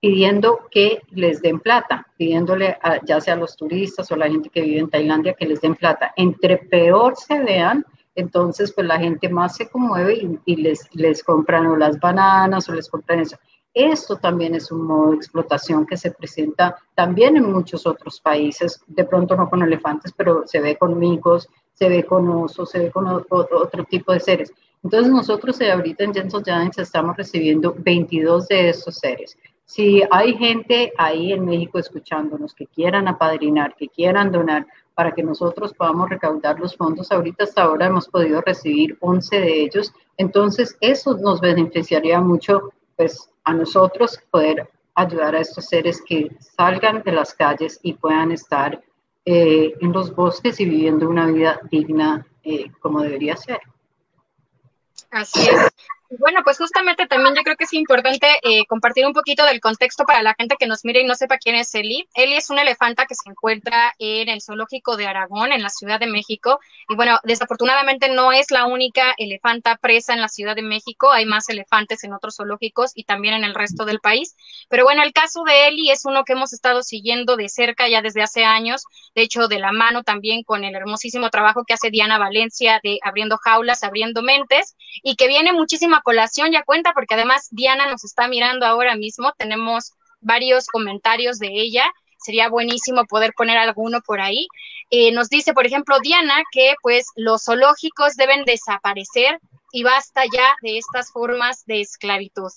[SPEAKER 2] pidiendo que les den plata, pidiéndole ya sea a los turistas o la gente que vive en Tailandia que les den plata. Entre peor se vean, entonces pues la gente más se conmueve y, les, les compran o las bananas o les compran eso. Esto también es un modo de explotación que se presenta también en muchos otros países, de pronto no con elefantes, pero se ve con micos, se ve con osos, se ve con otro, tipo de seres. Entonces nosotros ahorita en Gentle Giants estamos recibiendo 22 de estos seres. Si hay gente ahí en México escuchándonos que quieran apadrinar, que quieran donar para que nosotros podamos recaudar los fondos, ahorita hasta ahora hemos podido recibir 11 de ellos, entonces eso nos beneficiaría mucho pues a nosotros poder ayudar a estos seres que salgan de las calles y puedan estar eh, en los bosques y viviendo una vida digna eh, como debería ser.
[SPEAKER 1] Así es. Bueno, pues justamente también yo creo que es importante eh, compartir un poquito del contexto para la gente que nos mire y no sepa quién es Eli. Eli es una elefanta que se encuentra en el zoológico de Aragón, en la Ciudad de México. Y bueno, desafortunadamente no es la única elefanta presa en la Ciudad de México. Hay más elefantes en otros zoológicos y también en el resto del país. Pero bueno, el caso de Eli es uno que hemos estado siguiendo de cerca ya desde hace años. De hecho, de la mano también con el hermosísimo trabajo que hace Diana Valencia de Abriendo Jaulas, Abriendo Mentes y que viene muchísima colación ya cuenta, porque además Diana nos está mirando ahora mismo, tenemos varios comentarios de ella, sería buenísimo poder poner alguno por ahí. Eh, nos dice, por ejemplo, Diana, que pues los zoológicos deben desaparecer y basta ya de estas formas de esclavitud.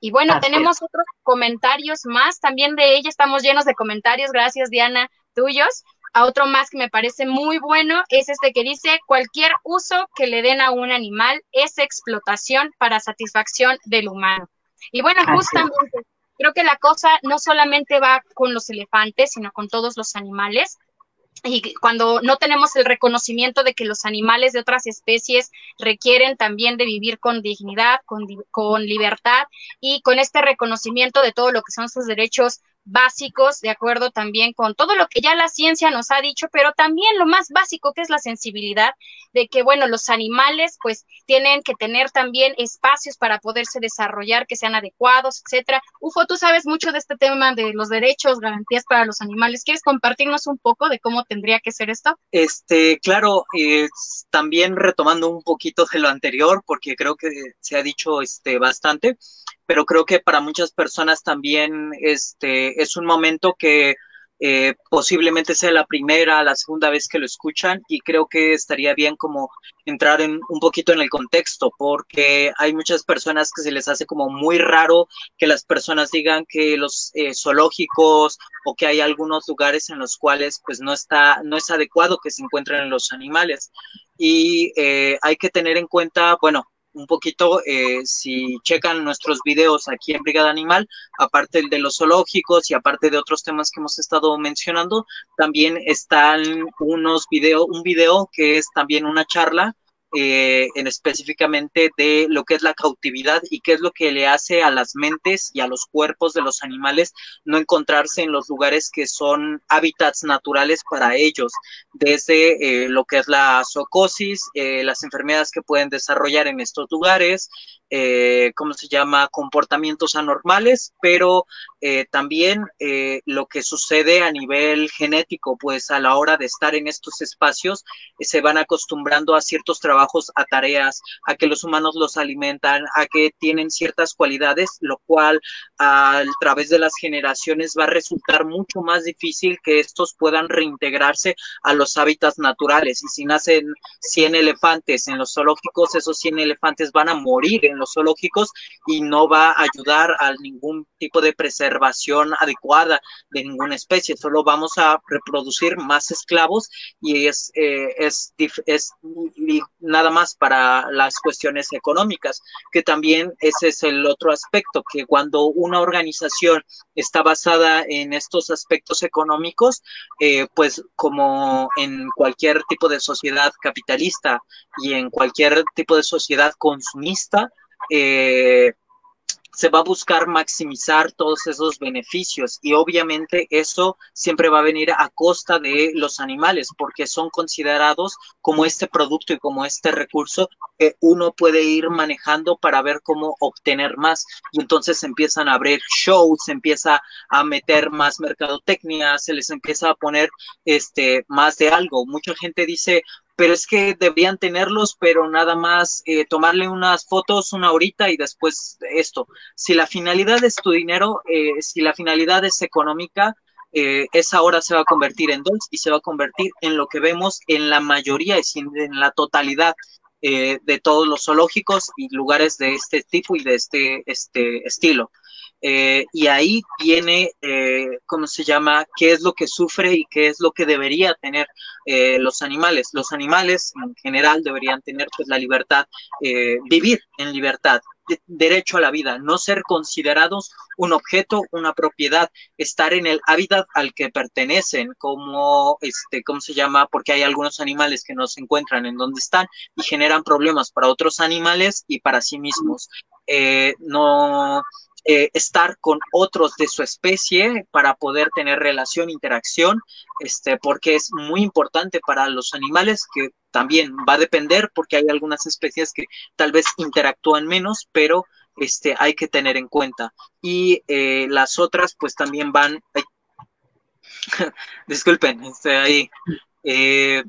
[SPEAKER 1] Y bueno, tenemos otros comentarios más también de ella, estamos llenos de comentarios, gracias Diana, tuyos a otro más que me parece muy bueno es este que dice cualquier uso que le den a un animal es explotación para satisfacción del humano. Y bueno, justamente creo que la cosa no solamente va con los elefantes, sino con todos los animales. Y cuando no tenemos el reconocimiento de que los animales de otras especies requieren también de vivir con dignidad, con, con libertad y con este reconocimiento de todo lo que son sus derechos básicos, de acuerdo también con todo lo que ya la ciencia nos ha dicho, pero también lo más básico que es la sensibilidad de que, bueno, los animales pues tienen que tener también espacios para poderse desarrollar, que sean adecuados, etcétera. Ufo, tú sabes mucho de este tema de los derechos, garantías para los animales. ¿Quieres compartirnos un poco de cómo tendría que ser esto?
[SPEAKER 3] Este, claro, también retomando un poquito de lo anterior, porque creo que se ha dicho este bastante pero creo que para muchas personas también este, es un momento que eh, posiblemente sea la primera, la segunda vez que lo escuchan y creo que estaría bien como entrar en un poquito en el contexto porque hay muchas personas que se les hace como muy raro que las personas digan que los eh, zoológicos o que hay algunos lugares en los cuales pues no está no es adecuado que se encuentren los animales. Y eh, hay que tener en cuenta bueno un poquito, eh, si checan nuestros videos aquí en Brigada Animal, aparte de los zoológicos y aparte de otros temas que hemos estado mencionando, también están unos videos, un video que es también una charla eh, en específicamente de lo que es la cautividad y qué es lo que le hace a las mentes y a los cuerpos de los animales no encontrarse en los lugares que son hábitats naturales para ellos, desde eh, lo que es la zoocosis, eh, las enfermedades que pueden desarrollar en estos lugares, eh, ¿cómo se llama?, comportamientos anormales, pero eh, también eh, lo que sucede a nivel genético, pues a la hora de estar en estos espacios, se van acostumbrando a ciertos trabajos, a tareas, a que los humanos los alimentan, a que tienen ciertas cualidades, lo cual a través de las generaciones va a resultar mucho más difícil que estos puedan reintegrarse a los hábitats naturales. Y si nacen 100 elefantes en los zoológicos, esos 100 elefantes van a morir en zoológicos y no va a ayudar a ningún tipo de preservación adecuada de ninguna especie, solo vamos a reproducir más esclavos y es, eh, es, es nada más para las cuestiones económicas, que también ese es el otro aspecto, que cuando una organización está basada en estos aspectos económicos, eh, pues como en cualquier tipo de sociedad capitalista y en cualquier tipo de sociedad consumista, eh, se va a buscar maximizar todos esos beneficios y obviamente eso siempre va a venir a costa de los animales porque son considerados como este producto y como este recurso que uno puede ir manejando para ver cómo obtener más y entonces empiezan a abrir shows, se empieza a meter más mercadotecnia, se les empieza a poner este más de algo. Mucha gente dice, pero es que deberían tenerlos, pero nada más eh, tomarle unas fotos una horita y después esto. Si la finalidad es tu dinero, eh, si la finalidad es económica, eh, esa hora se va a convertir en dos y se va a convertir en lo que vemos en la mayoría y en la totalidad de todos los zoológicos y lugares de este tipo y de este, este estilo. Eh, y ahí viene, eh, ¿cómo se llama?, qué es lo que sufre y qué es lo que debería tener eh, los animales. Los animales en general deberían tener pues la libertad, vivir en libertad, derecho a la vida, no ser considerados un objeto, una propiedad, estar en el hábitat al que pertenecen, como, este, ¿cómo se llama? Porque hay algunos animales que no se encuentran en donde están y generan problemas para otros animales y para sí mismos. no, eh, estar con otros de su especie para poder tener relación, interacción, este, porque es muy importante para los animales que también va a depender porque hay algunas especies que tal vez interactúan menos, pero este, hay que tener en cuenta. Y eh, las otras pues también van, disculpen, este, ahí. Eh,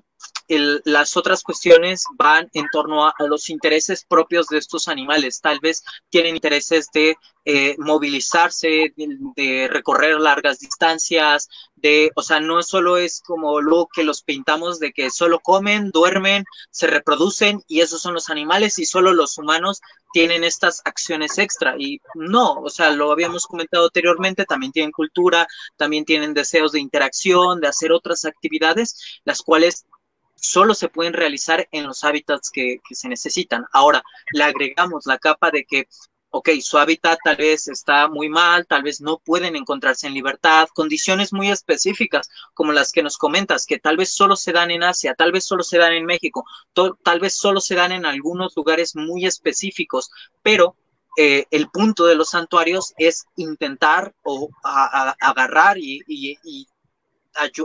[SPEAKER 3] las otras cuestiones van en torno a, los intereses propios de estos animales. Tal vez tienen intereses de eh, movilizarse, de, recorrer largas distancias, de, o sea, no solo es como lo que los pintamos de que solo comen, duermen, se reproducen y esos son los animales y solo los humanos tienen estas acciones extra. Y no, o sea, lo habíamos comentado anteriormente, también tienen cultura, también tienen deseos de interacción, de hacer otras actividades, las cuales solo se pueden realizar en los hábitats que, se necesitan. Ahora, le agregamos la capa de que, ok, su hábitat tal vez está muy mal, tal vez no pueden encontrarse en libertad, condiciones muy específicas como las que nos comentas, que tal vez solo se dan en Asia, tal vez solo se dan en México, tal vez solo se dan en algunos lugares muy específicos, pero eh, el punto de los santuarios es intentar o agarrar y,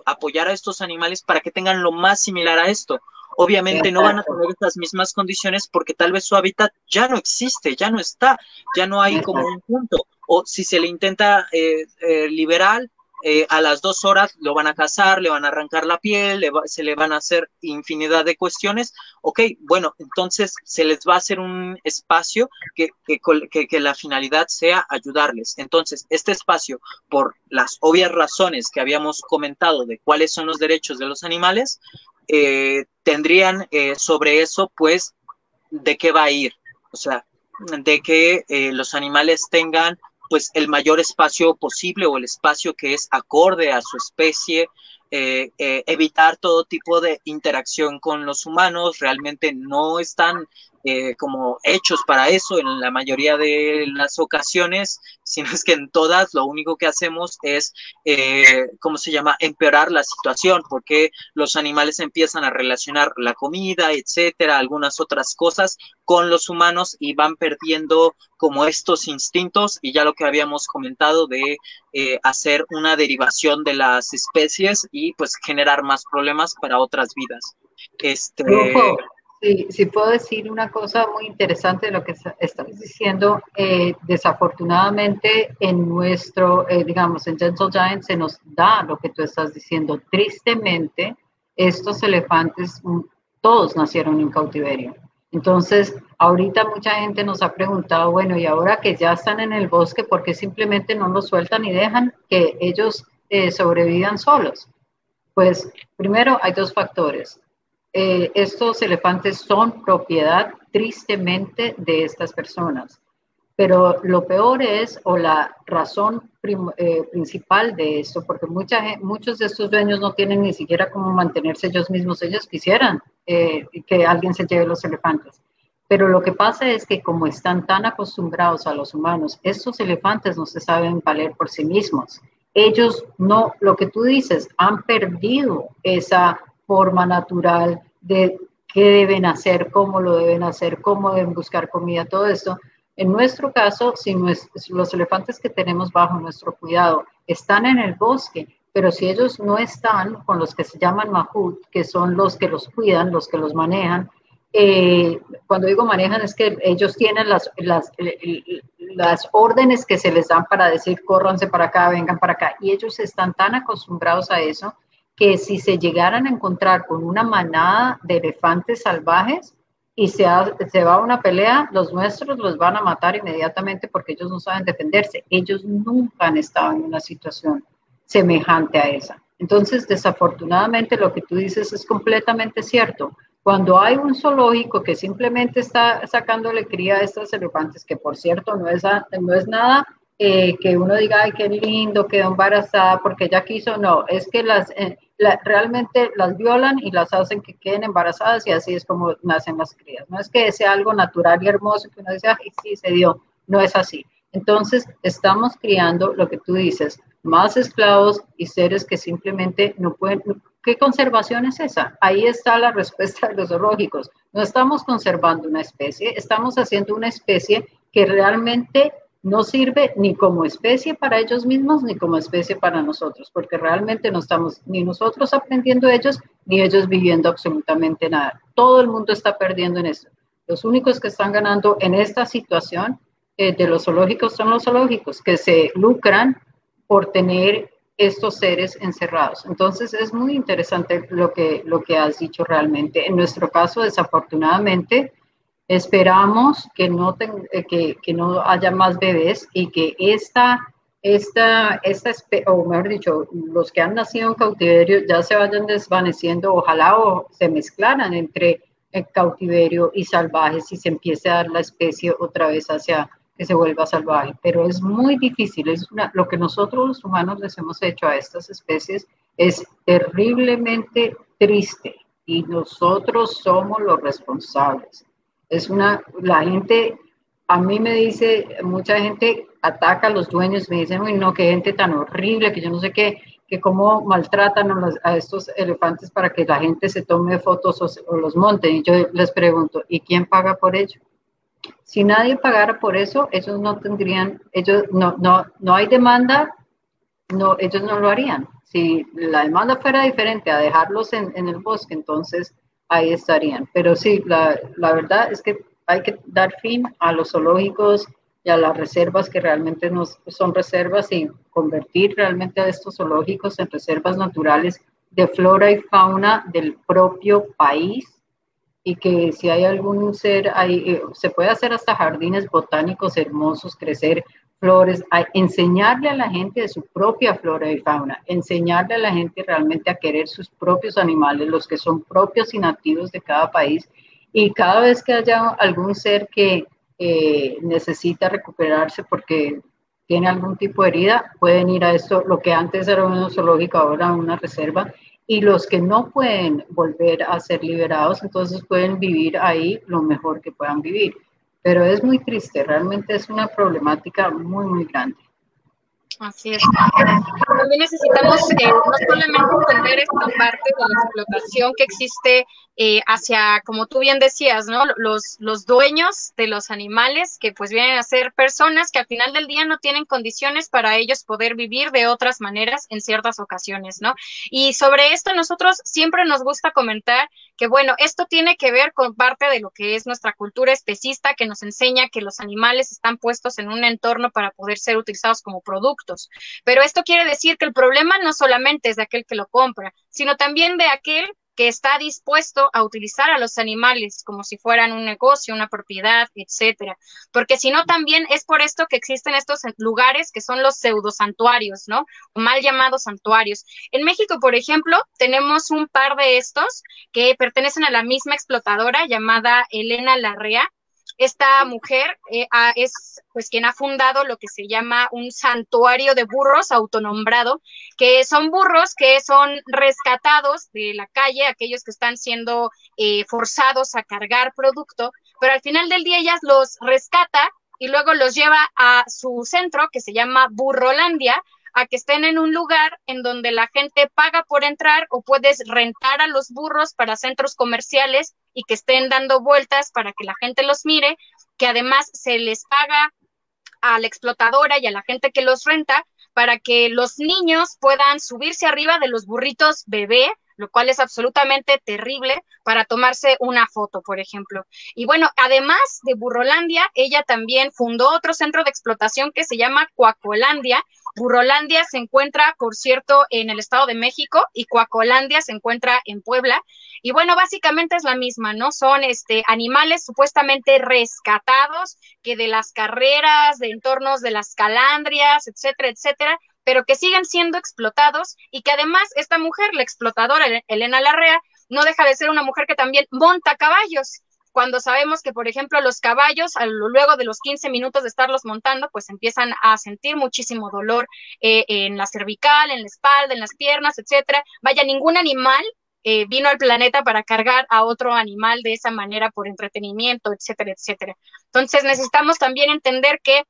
[SPEAKER 3] apoyar a estos animales para que tengan lo más similar a esto. Obviamente no van a tener estas mismas condiciones porque tal vez su hábitat ya no existe, ya no está, ya no hay como un punto. O si se le intenta eh, eh, liberar, eh, a las dos horas lo van a cazar, le van a arrancar la piel, se le van a hacer infinidad de cuestiones. Ok, bueno, entonces se les va a hacer un espacio que, que, que, la finalidad sea ayudarles. Entonces, este espacio, por las obvias razones que habíamos comentado de cuáles son los derechos de los animales, eh, tendrían eh, sobre eso, pues, de qué va a ir. O sea, de que los animales tengan pues el mayor espacio posible o el espacio que es acorde a su especie, eh, eh, evitar todo tipo de interacción con los humanos, realmente no están eh, como hechos para eso en la mayoría de las ocasiones, sino es que en todas lo único que hacemos es, eh, ¿cómo se llama?, empeorar la situación, porque los animales empiezan a relacionar la comida, etcétera, algunas otras cosas con los humanos y van perdiendo como estos instintos y ya lo que habíamos comentado de eh, hacer una derivación de las especies y pues generar más problemas para otras vidas. Este,
[SPEAKER 2] Sí, puedo decir una cosa muy interesante de lo que estamos diciendo. Eh, desafortunadamente, en nuestro, eh, digamos, en Gentle Giant se nos da lo que tú estás diciendo. Tristemente, estos elefantes, mm, todos nacieron en cautiverio. Entonces, ahorita mucha gente nos ha preguntado, bueno, y ahora que ya están en el bosque, ¿por qué simplemente no los sueltan y dejan que ellos eh, sobrevivan solos? Pues primero hay dos factores. Eh, estos elefantes son propiedad tristemente de estas personas. Pero lo peor es, o la razón eh, principal de esto, porque muchos de estos dueños no tienen ni siquiera cómo mantenerse ellos mismos, ellos quisieran eh, que alguien se lleve los elefantes. Pero lo que pasa es que como están tan acostumbrados a los humanos, estos elefantes no se saben valer por sí mismos. Ellos no, lo que tú dices, han perdido esa forma natural de qué deben hacer, cómo lo deben hacer, cómo deben buscar comida, todo esto. En nuestro caso, si los elefantes que tenemos bajo nuestro cuidado están en el bosque, pero si ellos no están con los que se llaman mahut, que son los que los cuidan, los que los manejan, eh, cuando digo manejan es que ellos tienen las, las, órdenes que se les dan para decir córranse para acá, vengan para acá, y ellos están tan acostumbrados a eso que si se llegaran a encontrar con una manada de elefantes salvajes y se, va a una pelea, los nuestros los van a matar inmediatamente porque ellos no saben defenderse. Ellos nunca han estado en una situación semejante a esa. Entonces, desafortunadamente, lo que tú dices es completamente cierto. Cuando hay un zoológico que simplemente está sacándole cría a estos elefantes, que por cierto no es, no es nada eh, que uno diga, ay, qué lindo, quedó embarazada porque ella quiso, no, es que las eh, realmente las violan y las hacen que queden embarazadas y así es como nacen las crías. No es que sea algo natural y hermoso que uno dice, ay, sí, se dio, no es así. Entonces, estamos criando lo que tú dices, más esclavos y seres que simplemente no pueden... ¿Qué conservación es esa? Ahí está la respuesta de los zoológicos. No estamos conservando una especie, estamos haciendo una especie que realmente no sirve ni como especie para ellos mismos ni como especie para nosotros, porque realmente no estamos ni nosotros aprendiendo ellos ni ellos viviendo absolutamente nada. Todo el mundo está perdiendo en esto. Los únicos que están ganando en esta situación eh, de los zoológicos son los zoológicos, que se lucran por tener estos seres encerrados. Entonces es muy interesante lo que, lo que has dicho realmente. En nuestro caso, desafortunadamente, Esperamos que no, eh, que, que, no haya más bebés y que esta, esta, esta, o mejor dicho, los que han nacido en cautiverio ya se vayan desvaneciendo, ojalá o se mezclaran entre el cautiverio y salvajes y se empiece a dar la especie otra vez hacia que se vuelva salvaje. Pero es muy difícil, es lo que nosotros los humanos les hemos hecho a estas especies es terriblemente triste y nosotros somos los responsables. Es una, la gente, a mí me dice, mucha gente ataca a los dueños, me dicen, uy, no, qué gente tan horrible, que yo no sé qué, que cómo maltratan a, estos elefantes para que la gente se tome fotos o, los monte. Y yo les pregunto, ¿y quién paga por ello? Si nadie pagara por eso, ellos no tendrían, ellos no, no, no hay demanda, no, ellos no lo harían. Si la demanda fuera diferente a dejarlos en, en el bosque, entonces ahí estarían. Pero sí, la, la, verdad es que hay que dar fin a los zoológicos y a las reservas que realmente son reservas y convertir realmente a estos zoológicos en reservas naturales de flora y fauna del propio país y que si hay algún ser ahí, eh, se puede hacer hasta jardines botánicos hermosos, crecer flores, a enseñarle a la gente de su propia flora y fauna, enseñarle a la gente realmente a querer sus propios animales, los que son propios y nativos de cada país. Y cada vez que haya algún ser que eh, necesita recuperarse porque tiene algún tipo de herida, pueden ir a esto, lo que antes era un zoológico, ahora una reserva, y los que no pueden volver a ser liberados, entonces pueden vivir ahí lo mejor que puedan vivir pero es muy triste, realmente es una problemática muy, muy grande.
[SPEAKER 1] Así es. También necesitamos eh, no solamente entender esta parte de la explotación que existe eh, hacia, como tú bien decías, ¿no? Los, los dueños de los animales que pues vienen a ser personas que al final del día no tienen condiciones para ellos poder vivir de otras maneras en ciertas ocasiones, ¿no? Y sobre esto nosotros siempre nos gusta comentar que, bueno, esto tiene que ver con parte de lo que es nuestra cultura especista que nos enseña que los animales están puestos en un entorno para poder ser utilizados como productos. Pero esto quiere decir que el problema no solamente es de aquel que lo compra, sino también de aquel que está dispuesto a utilizar a los animales como si fueran un negocio, una propiedad, etcétera. Porque si no, también es por esto que existen estos lugares que son los pseudosantuarios, ¿no? O mal llamados santuarios. En México, por ejemplo, tenemos un par de estos que pertenecen a la misma explotadora llamada Elena Larrea esta mujer eh, es pues quien ha fundado lo que se llama un santuario de burros autonombrado, que son burros que son rescatados de la calle, aquellos que están siendo eh, forzados a cargar producto, pero al final del día ella los rescata y luego los lleva a su centro que se llama Burrolandia, a que estén en un lugar en donde la gente paga por entrar o puedes rentar a los burros para centros comerciales y que estén dando vueltas para que la gente los mire, que además se les paga a la explotadora y a la gente que los renta para que los niños puedan subirse arriba de los burritos bebé lo cual es absolutamente terrible para tomarse una foto, por ejemplo. Y bueno, además de Burrolandia, ella también fundó otro centro de explotación que se llama Cuacolandia. Burrolandia se encuentra, por cierto, en el Estado de México y Cuacolandia se encuentra en Puebla. Y bueno, básicamente es la misma, ¿no? Son este animales supuestamente rescatados que de las carreras, de entornos de las calandrias, etcétera, etcétera, pero que siguen siendo explotados y que además esta mujer, la explotadora Elena Larrea, no deja de ser una mujer que también monta caballos. Cuando sabemos que, por ejemplo, los caballos, luego de los 15 minutos de estarlos montando, pues empiezan a sentir muchísimo dolor eh, en la cervical, en la espalda, en las piernas, etcétera. Vaya, ningún animal eh, vino al planeta para cargar a otro animal de esa manera por entretenimiento, etcétera, etcétera. Entonces necesitamos también entender que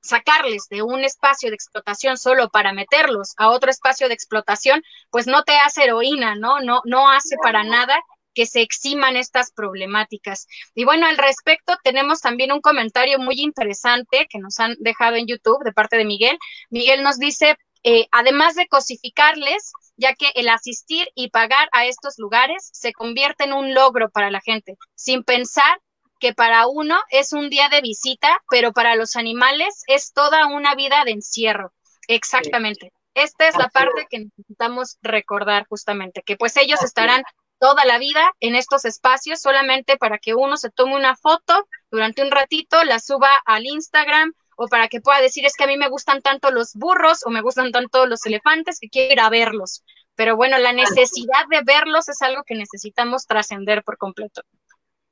[SPEAKER 1] sacarles de un espacio de explotación solo para meterlos a otro espacio de explotación, pues no te hace heroína, ¿no? No, no hace para nada que se eximan estas problemáticas. Y bueno, al respecto tenemos también un comentario muy interesante que nos han dejado en YouTube de parte de Miguel. Miguel nos dice, eh, además de cosificarles, ya que el asistir y pagar a estos lugares se convierte en un logro para la gente, sin pensar que para uno es un día de visita, pero para los animales es toda una vida de encierro. Exactamente. Esta es la parte que necesitamos recordar justamente, que pues ellos estarán toda la vida en estos espacios solamente para que uno se tome una foto durante un ratito, la suba al Instagram o para que pueda decir es que a mí me gustan tanto los burros o me gustan tanto los elefantes que quiero ir a verlos. Pero bueno, la necesidad de verlos es algo que necesitamos trascender por completo.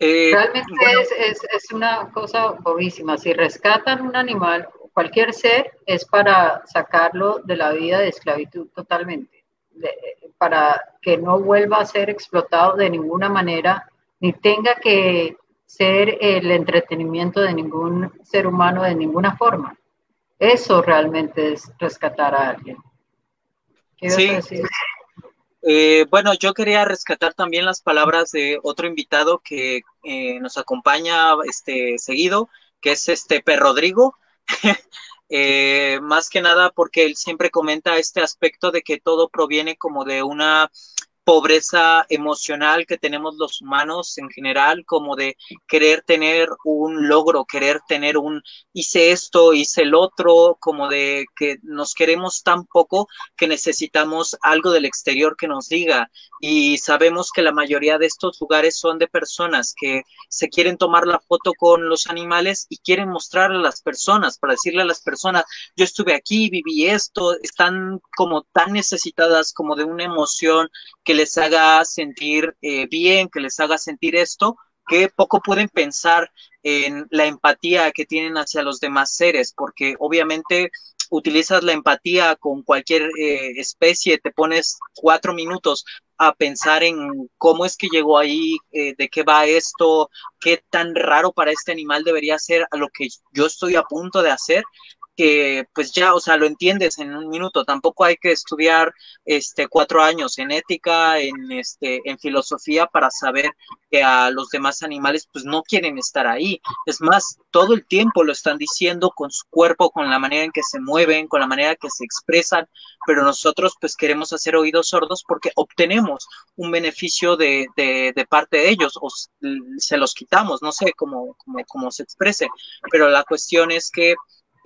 [SPEAKER 2] Eh, Realmente es, es, una cosa bobísima. Si rescatan un animal, cualquier ser, es para sacarlo de la vida de esclavitud totalmente para que no vuelva a ser explotado de ninguna manera, ni tenga que ser el entretenimiento de ningún ser humano de ninguna forma. Eso realmente es rescatar a alguien.
[SPEAKER 3] Sí. Eh, bueno, yo quería rescatar también las palabras de otro invitado que eh, nos acompaña este seguido, que es este Per Rodrigo. Eh, más que nada porque él siempre comenta este aspecto de que todo proviene como de una pobreza emocional que tenemos los humanos en general, como de querer tener un logro, querer tener un hice esto, hice el otro, como de que nos queremos tan poco que necesitamos algo del exterior que nos diga. Y sabemos que la mayoría de estos lugares son de personas que se quieren tomar la foto con los animales y quieren mostrarle a las personas, para decirle a las personas, yo estuve aquí, viví esto, están como tan necesitadas como de una emoción que les haga sentir eh, bien, que les haga sentir esto, que poco pueden pensar en la empatía que tienen hacia los demás seres, porque obviamente utilizas la empatía con cualquier eh, especie, te pones cuatro minutos a pensar en cómo es que llegó ahí, eh, de qué va esto, qué tan raro para este animal debería ser a lo que yo estoy a punto de hacer que pues ya, o sea, lo entiendes en un minuto. Tampoco hay que estudiar este cuatro años en ética, en este, en filosofía para saber que a los demás animales pues no quieren estar ahí. Es más, todo el tiempo lo están diciendo con su cuerpo, con la manera en que se mueven, con la manera que se expresan, pero nosotros pues queremos hacer oídos sordos porque obtenemos un beneficio de, de, de parte de ellos o se los quitamos, no sé cómo, cómo, cómo se exprese, pero la cuestión es que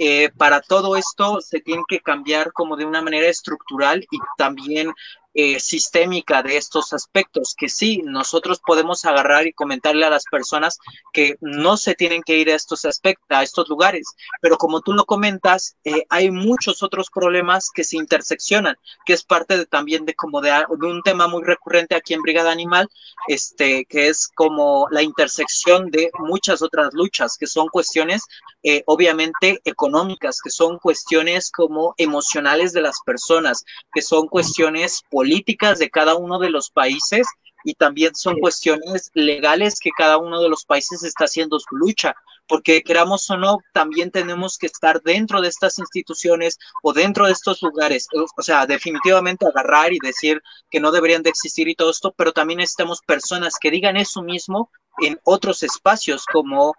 [SPEAKER 3] eh, para todo esto se tiene que cambiar como de una manera estructural y también eh, sistémica de estos aspectos, que sí, nosotros podemos agarrar y comentarle a las personas que no se tienen que ir a estos aspectos, a estos lugares, pero como tú lo comentas, eh, hay muchos otros problemas que se interseccionan, que es parte de, también de como de, un tema muy recurrente aquí en Brigada Animal, este, que es como la intersección de muchas otras luchas, que son cuestiones eh, obviamente económicas, que son cuestiones como emocionales de las personas, que son cuestiones políticas de cada uno de los países y también son cuestiones legales que cada uno de los países está haciendo su lucha, porque queramos o no, también tenemos que estar dentro de estas instituciones o dentro de estos lugares, o sea, definitivamente agarrar y decir que no deberían de existir y todo esto, pero también necesitamos personas que digan eso mismo en otros espacios como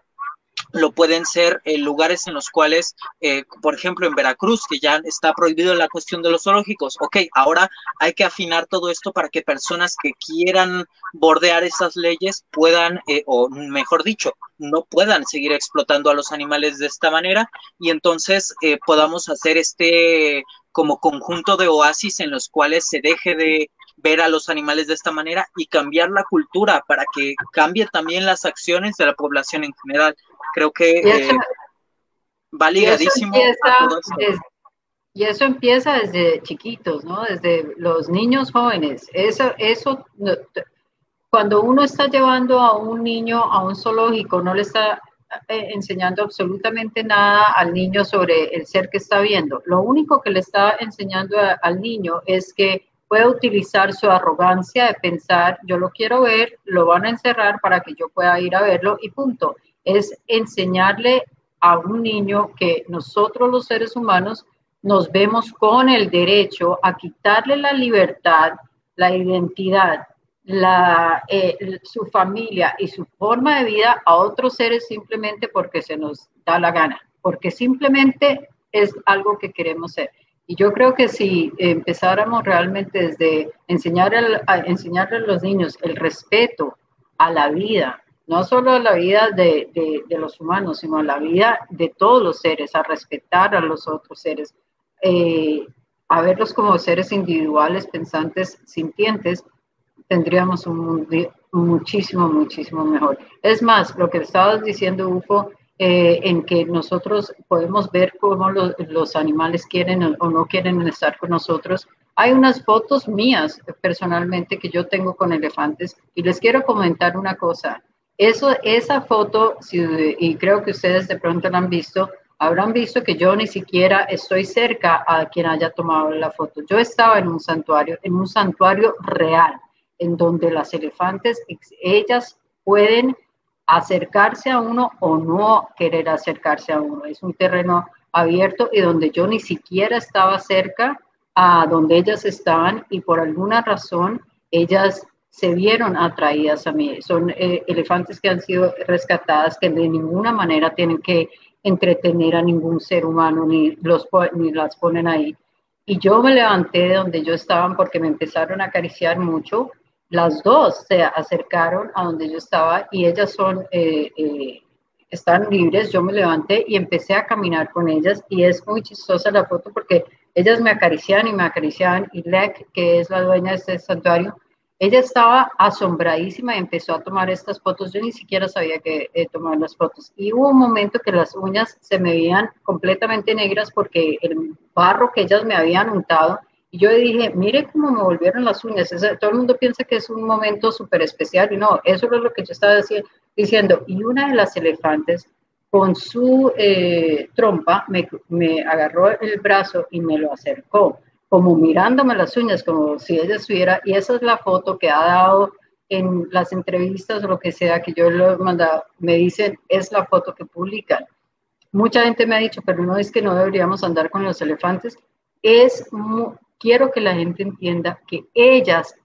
[SPEAKER 3] lo pueden ser eh, lugares en los cuales, eh, por ejemplo, en Veracruz, que ya está prohibido la cuestión de los zoológicos. Ok, ahora hay que afinar todo esto para que personas que quieran bordear esas leyes puedan, eh, o mejor dicho, no puedan seguir explotando a los animales de esta manera y entonces podamos hacer este como conjunto de oasis en los cuales se deje de ver a los animales de esta manera y cambiar la cultura para que cambie también las acciones de la población en general. Creo que eh, va ligadísimo.
[SPEAKER 2] Y eso, empieza desde chiquitos, ¿no? Desde los niños jóvenes. Eso, eso cuando uno está llevando a un niño a un zoológico, no le está eh, enseñando absolutamente nada al niño sobre el ser que está viendo. Lo único que le está enseñando al niño es que puede utilizar su arrogancia de pensar, yo lo quiero ver, lo van a encerrar para que yo pueda ir a verlo y punto. Es enseñarle a un niño que nosotros los seres humanos nos vemos con el derecho a quitarle la libertad, la identidad la, eh, su familia y su forma de vida a otros seres simplemente porque se nos da la gana, porque simplemente es algo que queremos ser. Y yo creo que si empezáramos realmente desde enseñar a enseñarle a los niños el respeto a la vida, no solo a la vida de, de, los humanos, sino a la vida de todos los seres, a respetar a los otros seres, eh, a verlos como seres individuales, pensantes, sintientes, tendríamos un mundo muchísimo, muchísimo mejor. Es más, lo que estabas diciendo, Ufo, eh, en que nosotros podemos ver cómo los animales quieren o no quieren estar con nosotros. Hay unas fotos mías personalmente que yo tengo con elefantes y les quiero comentar una cosa. Eso, esa foto, y creo que ustedes de pronto la han visto, habrán visto que yo ni siquiera estoy cerca a quien haya tomado la foto. Yo estaba en un santuario, en un santuario real en donde las elefantes, ellas pueden acercarse a uno o no querer acercarse a uno. Es un terreno abierto y donde yo ni siquiera estaba cerca a donde ellas estaban y por alguna razón ellas se vieron atraídas a mí. Son eh, elefantes que han sido rescatadas que de ninguna manera tienen que entretener a ningún ser humano ni, los, ni las ponen ahí. Y yo me levanté de donde yo estaba porque me empezaron a acariciar mucho las dos se acercaron a donde yo estaba y ellas son, eh, eh, están libres. Yo me levanté y empecé a caminar con ellas y es muy chistosa la foto porque ellas me acariciaban y me acariciaban y Lek, que es la dueña de este santuario, ella estaba asombradísima y empezó a tomar estas fotos. Yo ni siquiera sabía que eh, tomar las fotos. Y hubo un momento que las uñas se me veían completamente negras porque el barro que ellas me habían untado y yo dije, mire cómo me volvieron las uñas. todo el mundo piensa que es un momento súper especial y no, eso es lo que yo estaba diciendo. Y una de las elefantes con su eh, trompa me, me, agarró el brazo y me lo acercó, como mirándome las uñas, como si ella estuviera. Y esa es la foto que ha dado en las entrevistas o lo que sea que yo le he mandado. Me dicen, es la foto que publican. Mucha gente me ha dicho, pero no es que no deberíamos andar con los elefantes. Es quiero que la gente entienda que ellas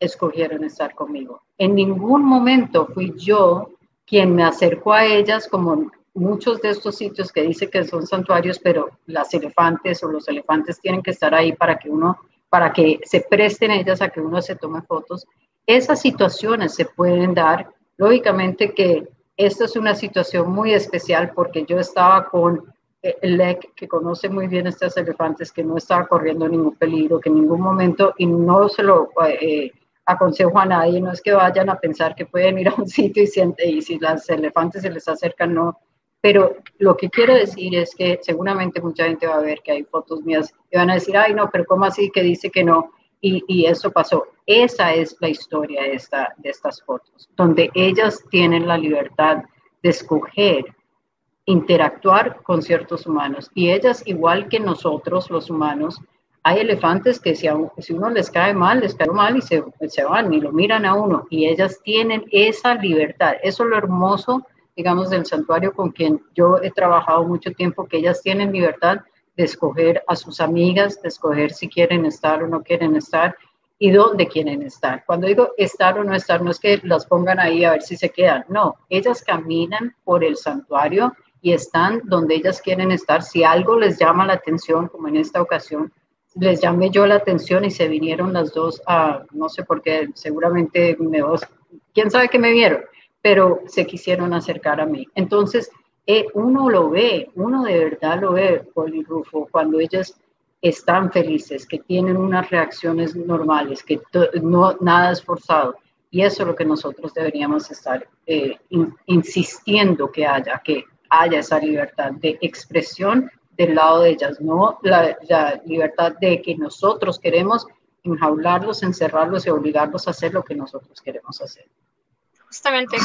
[SPEAKER 2] escogieron estar conmigo. En ningún momento fui yo quien me acercó a ellas como muchos de estos sitios que dice que son santuarios, pero las elefantes o los elefantes tienen que estar ahí para que uno, para que se presten ellas a que uno se tome fotos. Esas situaciones se pueden dar. Lógicamente que esta es una situación muy especial porque yo estaba con LEC, que conoce muy bien estos elefantes, que no estaba corriendo ningún peligro, que en ningún momento, y no se lo eh, aconsejo a nadie, no es que vayan a pensar que pueden ir a un sitio y, siente, y si los elefantes se les acercan, no. Pero lo que quiero decir es que seguramente mucha gente va a ver que hay fotos mías y van a decir, ay, no, pero ¿cómo así que dice que no? Y, y eso pasó. Esa es la historia de, esta, de estas fotos, donde ellas tienen la libertad de escoger interactuar con ciertos humanos. Y ellas, igual que nosotros los humanos, hay elefantes que si, si uno les cae mal, les cae mal y se, se, van y lo miran a uno. Y ellas tienen esa libertad. Eso es lo hermoso, digamos, del santuario con quien yo he trabajado mucho tiempo, que ellas tienen libertad de escoger a sus amigas, de escoger si quieren estar o no quieren estar y dónde quieren estar. Cuando digo estar o no estar, no es que las pongan ahí a ver si se quedan, no, ellas caminan por el santuario y están donde ellas quieren estar. Si algo les llama la atención, como en esta ocasión, les llamé yo la atención y se vinieron las dos a, no sé por qué, seguramente me, quién sabe que me vieron, pero se quisieron acercar a mí. Entonces, eh, uno lo ve, uno de verdad lo ve, Poli Rufo, cuando ellas están felices, que tienen unas reacciones normales, que no, nada es forzado. Y eso es lo que nosotros deberíamos estar eh, insistiendo que haya, que haya esa libertad de expresión del lado de ellas, no la, libertad de que nosotros queremos enjaularlos, encerrarlos y obligarlos a hacer lo que nosotros queremos hacer.
[SPEAKER 1] Justamente,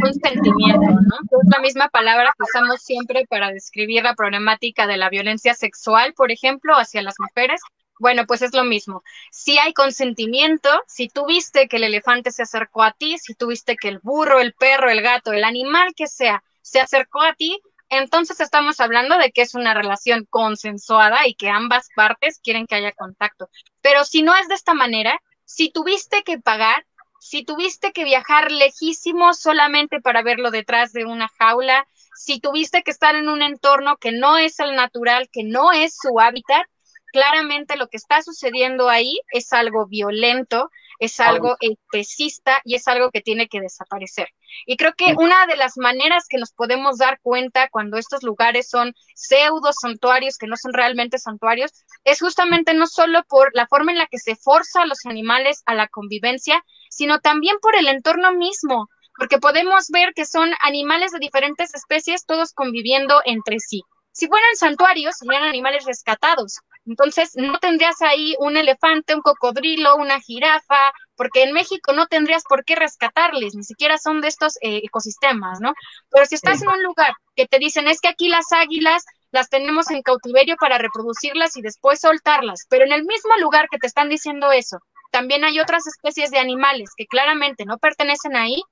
[SPEAKER 1] consentimiento, ¿no? Es la misma palabra que usamos siempre para describir la problemática de la violencia sexual, por ejemplo, hacia las mujeres. Bueno, pues es lo mismo. Si hay consentimiento, si tú viste que el elefante se acercó a ti, si tú viste que el burro, el perro, el gato, el animal que sea, se acercó a ti, entonces estamos hablando de que es una relación consensuada y que ambas partes quieren que haya contacto. Pero si no es de esta manera, si tuviste que pagar, si tuviste que viajar lejísimo solamente para verlo detrás de una jaula, si tuviste que estar en un entorno que no es el natural, que no es su hábitat, claramente lo que está sucediendo ahí es algo violento, es algo especista y es algo que tiene que desaparecer. Y creo que una de las maneras que nos podemos dar cuenta cuando estos lugares son pseudo santuarios, que no son realmente santuarios, es justamente no solo por la forma en la que se forza a los animales a la convivencia, sino también por el entorno mismo, porque podemos ver que son animales de diferentes especies todos conviviendo entre sí. Si fueran santuarios, serían animales rescatados, entonces, no tendrías ahí un elefante, un cocodrilo, una jirafa, porque en México no tendrías por qué rescatarles, ni siquiera son de estos eh, ecosistemas, ¿no? Pero si estás en un lugar que te dicen, es que aquí las águilas las tenemos en cautiverio para reproducirlas y después soltarlas, pero en el mismo lugar que te están diciendo eso, también hay otras especies de animales que claramente no pertenecen ahí,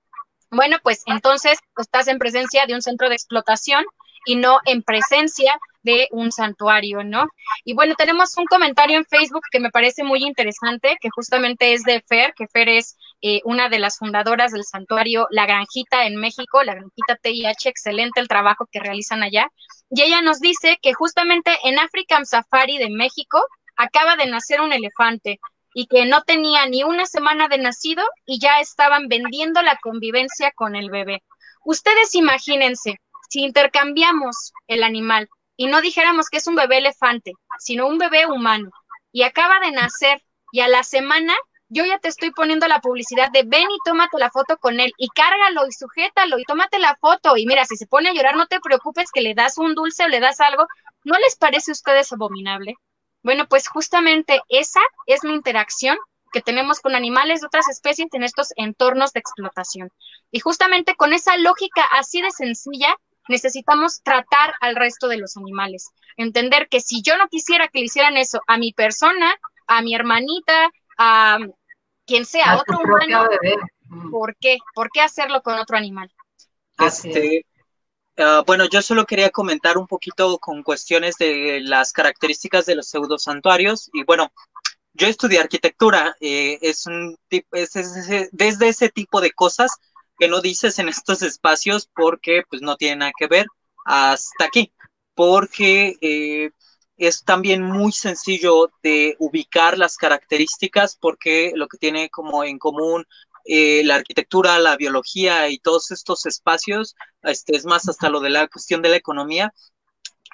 [SPEAKER 1] bueno, pues entonces estás en presencia de un centro de explotación y no en presencia de un santuario, ¿no? Y bueno, tenemos un comentario en Facebook que me parece muy interesante, que justamente es de Fer, que Fer es eh, una de las fundadoras del santuario La Granjita en México, La Granjita TIH, excelente el trabajo que realizan allá. Y ella nos dice que justamente en African Safari de México acaba de nacer un elefante y que no tenía ni una semana de nacido y ya estaban vendiendo la convivencia con el bebé. Ustedes imagínense, si intercambiamos el animal y no dijéramos que es un bebé elefante, sino un bebé humano, y acaba de nacer, y a la semana yo ya te estoy poniendo la publicidad de ven y tómate la foto con él, y cárgalo y sujétalo y tómate la foto, y mira, si se pone a llorar, no te preocupes que le das un dulce o le das algo, ¿no les parece a ustedes abominable? Bueno, pues justamente esa es la interacción que tenemos con animales de otras especies en estos entornos de explotación. Y justamente con esa lógica así de sencilla, necesitamos tratar al resto de los animales. Entender que si yo no quisiera que le hicieran eso a mi persona, a mi hermanita, a quien sea, a otro humano. ¿por qué? ¿Por qué hacerlo con otro animal?
[SPEAKER 3] Este, ah, bueno, yo solo quería comentar un poquito con cuestiones de las características de los pseudosantuarios y bueno, yo estudié arquitectura, eh, es un es, desde ese tipo de cosas que no dices en estos espacios porque pues no tiene nada que ver hasta aquí, porque eh, es también muy sencillo de ubicar las características porque lo que tiene como en común eh, la arquitectura, la biología y todos estos espacios, este, es más hasta lo de la cuestión de la economía,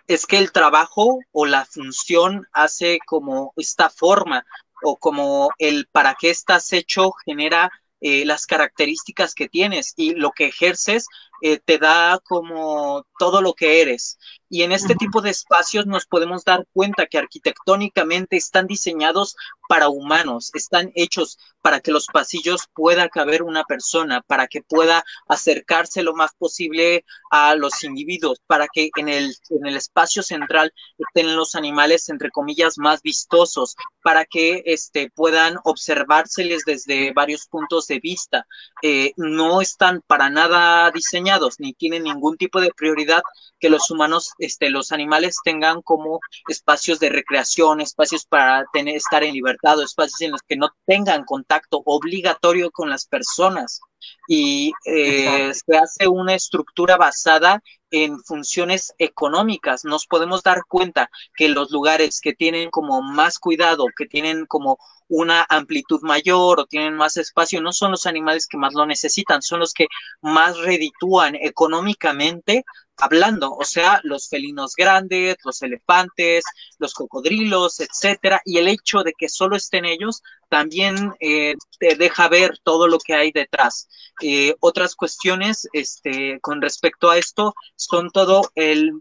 [SPEAKER 3] es que el trabajo o la función hace como esta forma o como el para qué estás hecho genera eh, las características que tienes y lo que ejerces eh, te da como todo lo que eres. Y en este tipo de espacios nos podemos dar cuenta que arquitectónicamente están diseñados para humanos, están hechos para que los pasillos pueda caber una persona, para que pueda acercarse lo más posible a los individuos, para que en el, en el espacio central estén los animales, entre comillas, más vistosos, para que este, puedan observárseles desde varios puntos de vista. Eh, no están para nada diseñados ni tienen ningún tipo de prioridad que los humanos, este, los animales tengan como espacios de recreación, espacios para tener, estar en libertad, espacios en los que no tengan contacto obligatorio con las personas. Y eh, se hace una estructura basada en funciones económicas. Nos podemos dar cuenta que los lugares que tienen como más cuidado, que tienen como una amplitud mayor o tienen más espacio, no son los animales que más lo necesitan, son los que más reditúan económicamente hablando, o sea, los felinos grandes, los elefantes, los cocodrilos, etcétera, y el hecho de que solo estén ellos también eh, te deja ver todo lo que hay detrás. Eh, otras cuestiones este, con respecto a esto son todo el,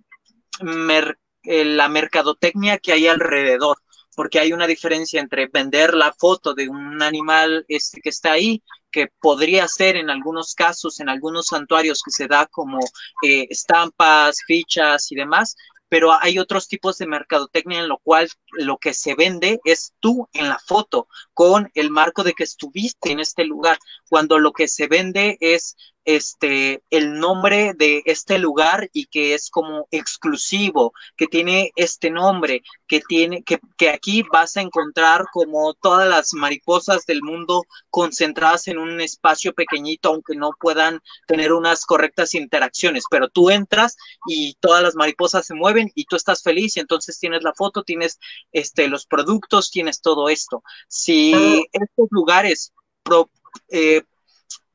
[SPEAKER 3] la mercadotecnia que hay alrededor. porque hay una diferencia entre vender la foto de un animal este que está ahí, que podría ser en algunos casos, en algunos santuarios que se da como eh, estampas, fichas y demás, pero hay otros tipos de mercadotecnia en lo cual lo que se vende es tú en la foto, con el marco de que estuviste en este lugar, cuando lo que se vende es este el nombre de este lugar y que es como exclusivo, que tiene este nombre, que tiene, que, que aquí vas a encontrar como todas las mariposas del mundo concentradas en un espacio pequeñito, aunque no puedan tener unas correctas interacciones, pero tú entras y todas las mariposas se mueven y tú estás feliz y entonces tienes la foto, tienes este los productos, tienes todo esto. Si estos lugares eh,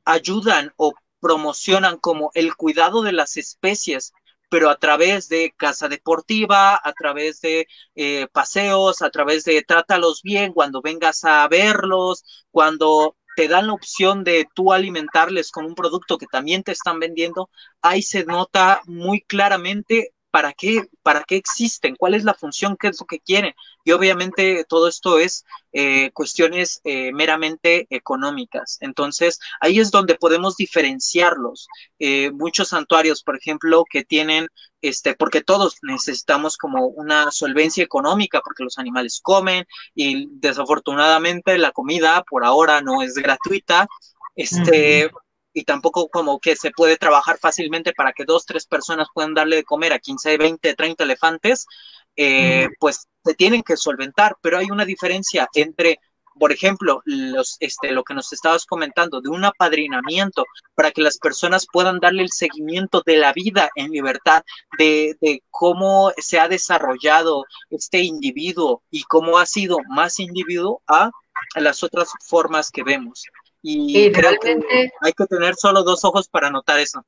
[SPEAKER 3] ayudan o promocionan como el cuidado de las especies, pero a través de casa deportiva, a través de eh, paseos, a través de trátalos bien cuando vengas a verlos, cuando te dan la opción de tú alimentarles con un producto que también te están vendiendo, ahí se nota muy claramente para qué, para qué existen, cuál es la función, qué es lo que quieren. Y obviamente todo esto es eh, cuestiones eh, meramente económicas. Entonces, ahí es donde podemos diferenciarlos. Eh, muchos santuarios, por ejemplo, que tienen, este, porque todos necesitamos como una solvencia económica, porque los animales comen y desafortunadamente la comida por ahora no es gratuita. Este, y tampoco como que se puede trabajar fácilmente para que dos, tres personas puedan darle de comer a 15, 20, 30 elefantes, eh, pues se tienen que solventar, pero hay una diferencia entre, por ejemplo, los, este, lo que nos estabas comentando, de un apadrinamiento para que las personas puedan darle el seguimiento de la vida en libertad, de, de cómo se ha desarrollado este individuo y cómo ha sido más individuo a las otras formas que vemos. Y, realmente hay que tener solo dos ojos para notar eso.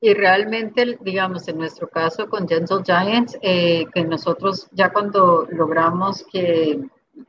[SPEAKER 2] Y realmente, digamos, en nuestro caso con Gentle Giants, eh, que nosotros ya cuando logramos que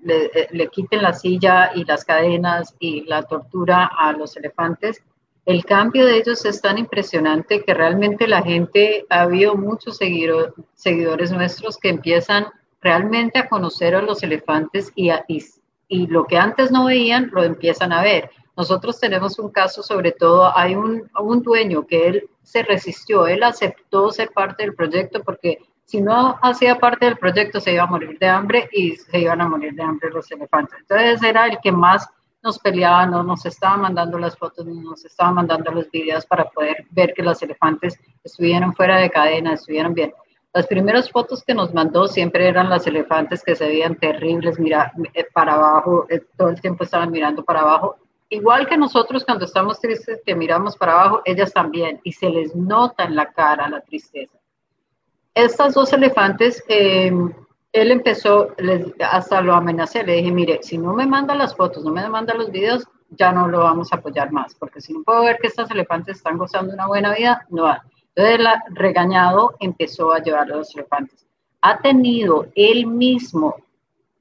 [SPEAKER 2] le, eh, le, quiten la silla y las cadenas y la tortura a los elefantes, el cambio de ellos es tan impresionante que realmente la gente, ha habido muchos seguidores nuestros que empiezan realmente a conocer a los elefantes y, y, y lo que antes no veían, lo empiezan a ver. Nosotros tenemos un caso, sobre todo, hay un, un dueño que él se resistió, él aceptó ser parte del proyecto porque si no hacía parte del proyecto se iba a morir de hambre y se iban a morir de hambre los elefantes. Entonces era el que más nos peleaba, no nos estaba mandando las fotos, nos estaba mandando los videos para poder ver que los elefantes estuvieran fuera de cadena, estuvieran bien. Las primeras fotos que nos mandó siempre eran las elefantes que se veían terribles, mira, eh, para abajo, eh, todo el tiempo estaban mirando para abajo igual que nosotros cuando estamos tristes que miramos para abajo, ellas también, y se les nota en la cara la tristeza. Estas dos elefantes, eh, él empezó, hasta lo amenacé, le dije, mire, si no me manda las fotos, no me manda los videos, ya no lo vamos a apoyar más, porque si no puedo ver que estas elefantes están gozando una buena vida, no va. Entonces, la, regañado, empezó a llevar a los elefantes. Ha tenido él mismo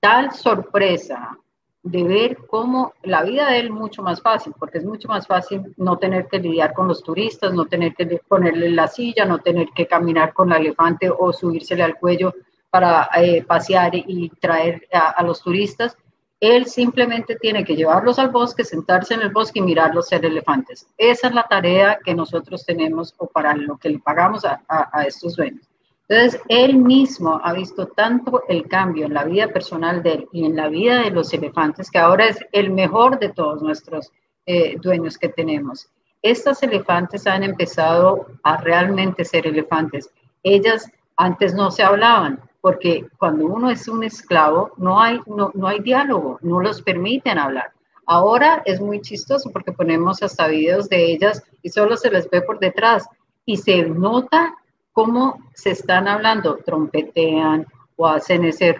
[SPEAKER 2] tal sorpresa de ver cómo la vida de él mucho más fácil, porque es mucho más fácil no tener que lidiar con los turistas, no tener que ponerle la silla, no tener que caminar con el elefante o subírsele al cuello para eh, pasear y traer a, los turistas. Él simplemente tiene que llevarlos al bosque, sentarse en el bosque y mirarlos ser elefantes. Esa es la tarea que nosotros tenemos o para lo que le pagamos a, a estos dueños. Entonces, él mismo ha visto tanto el cambio en la vida personal de él y en la vida de los elefantes, que ahora es el mejor de todos nuestros eh, dueños que tenemos. Estas elefantes han empezado a realmente ser elefantes. Ellas antes no se hablaban, porque cuando uno es un esclavo no hay, no, no hay diálogo, no los permiten hablar. Ahora es muy chistoso porque ponemos hasta videos de ellas y solo se les ve por detrás y se nota cómo se están hablando, trompetean o hacen ese,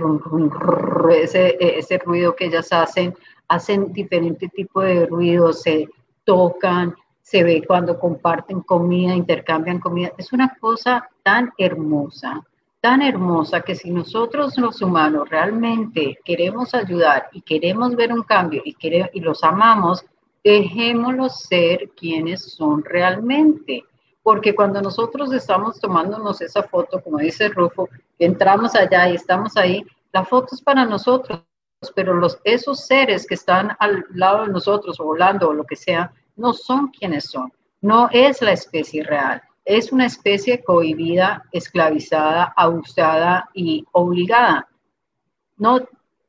[SPEAKER 2] ese, ese ruido que ellas hacen, hacen diferente tipo de ruidos, se tocan, se ve cuando comparten comida, intercambian comida. Es una cosa tan hermosa, tan hermosa que si nosotros los humanos realmente queremos ayudar y queremos ver un cambio y, queremos, y los amamos, dejémoslos ser quienes son realmente porque cuando nosotros estamos tomándonos esa foto, como dice Rufo, entramos allá y estamos ahí, La foto es para nosotros, pero los, esos seres que están al lado de nosotros, volando o lo que sea, no son quienes son. No es la especie real. Es una especie cohibida, esclavizada, abusada y obligada. No,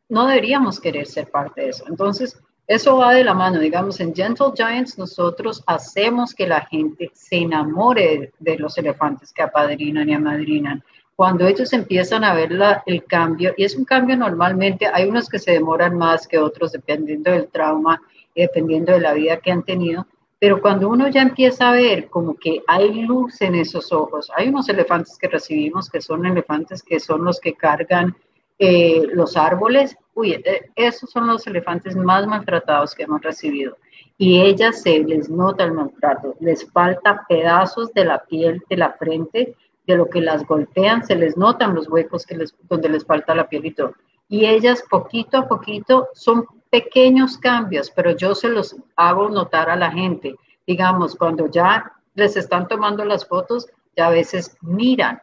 [SPEAKER 2] no deberíamos querer ser parte de eso. Entonces, eso va de la mano. Digamos, en Gentle Giants nosotros hacemos que la gente se enamore de, los elefantes que apadrinan y amadrinan. Cuando ellos empiezan a ver el cambio, y es un cambio normalmente, hay unos que se demoran más que otros dependiendo del trauma y dependiendo de la vida que han tenido, pero cuando uno ya empieza a ver como que hay luz en esos ojos, hay unos elefantes que recibimos que son elefantes que son los que cargan eh, los árboles, uy, eh, esos son los elefantes más maltratados que hemos recibido. Y ellas se les nota el maltrato, les falta pedazos de la piel de la frente, de lo que las golpean, se les notan los huecos que les, donde les falta la piel y todo. Y ellas poquito a poquito son pequeños cambios, pero yo se los hago notar a la gente. Digamos, cuando ya les están tomando las fotos, ya a veces miran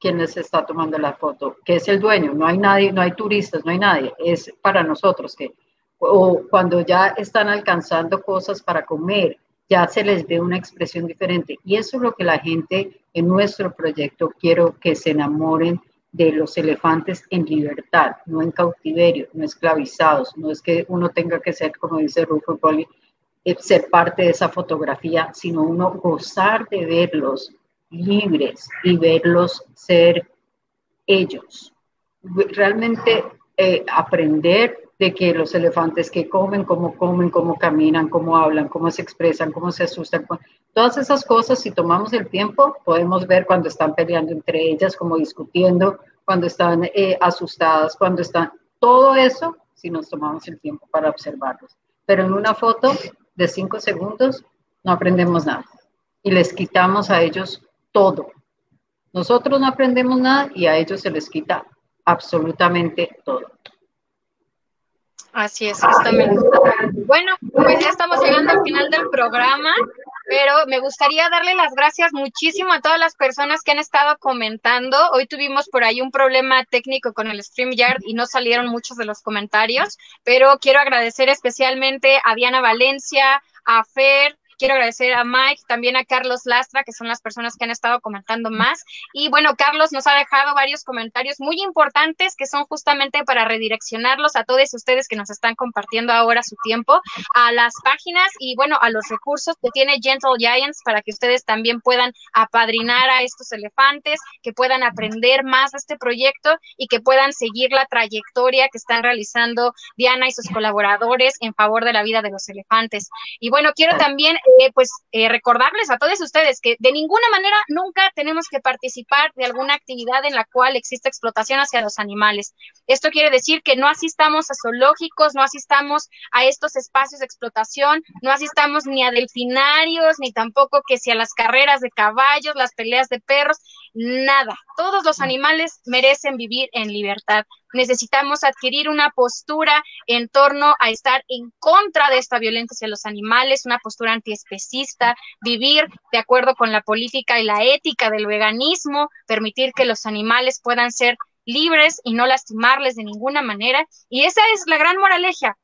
[SPEAKER 2] quien les está tomando la foto, que es el dueño, no hay nadie, no hay turistas, no hay nadie, es para nosotros que, o cuando ya están alcanzando cosas para comer, ya se les ve una expresión diferente. Y eso es lo que la gente en nuestro proyecto quiero que se enamoren de los elefantes en libertad, no en cautiverio, no esclavizados, no es que uno tenga que ser, como dice Rufo Poli, eh, ser parte de esa fotografía, sino uno gozar de verlos libres y verlos ser ellos. Realmente eh, aprender de que los elefantes que comen, cómo comen, cómo caminan, cómo hablan, cómo se expresan, cómo se asustan, todas esas cosas, si tomamos el tiempo, podemos ver cuando están peleando entre ellas, como discutiendo, cuando están eh, asustadas, cuando están, todo eso, si nos tomamos el tiempo para observarlos. Pero en una foto de cinco segundos no aprendemos nada y les quitamos a ellos todo. Nosotros no aprendemos nada y a ellos se les quita absolutamente todo.
[SPEAKER 1] Así es, justamente. Bueno, pues ya estamos llegando al final del programa, pero me gustaría darle las gracias muchísimo a todas las personas que han estado comentando. Hoy tuvimos por ahí un problema técnico con el StreamYard y no salieron muchos de los comentarios, pero quiero agradecer especialmente a Diana Valencia, a Fer, Quiero agradecer a Mike, también a Carlos Lastra, que son las personas que han estado comentando más. Y bueno, Carlos nos ha dejado varios comentarios muy importantes que son justamente para redireccionarlos a todos ustedes que nos están compartiendo ahora su tiempo a las páginas y bueno, a los recursos que tiene Gentle Giants para que ustedes también puedan apadrinar a estos elefantes, que puedan aprender más de este proyecto y que puedan seguir la trayectoria que están realizando Diana y sus colaboradores en favor de la vida de los elefantes. Y bueno, quiero también eh, pues eh, recordarles a todos ustedes que de ninguna manera nunca tenemos que participar de alguna actividad en la cual exista explotación hacia los animales. Esto quiere decir que no asistamos a zoológicos, no asistamos a estos espacios de explotación, no asistamos ni a delfinarios, ni tampoco que si a las carreras de caballos, las peleas de perros, nada. Todos los animales merecen vivir en libertad necesitamos adquirir una postura en torno a estar en contra de esta violencia hacia los animales, una postura antiespecista, vivir de acuerdo con la política y la ética del veganismo, permitir que los animales puedan ser libres y no lastimarles de ninguna manera. Y esa es la gran moraleja,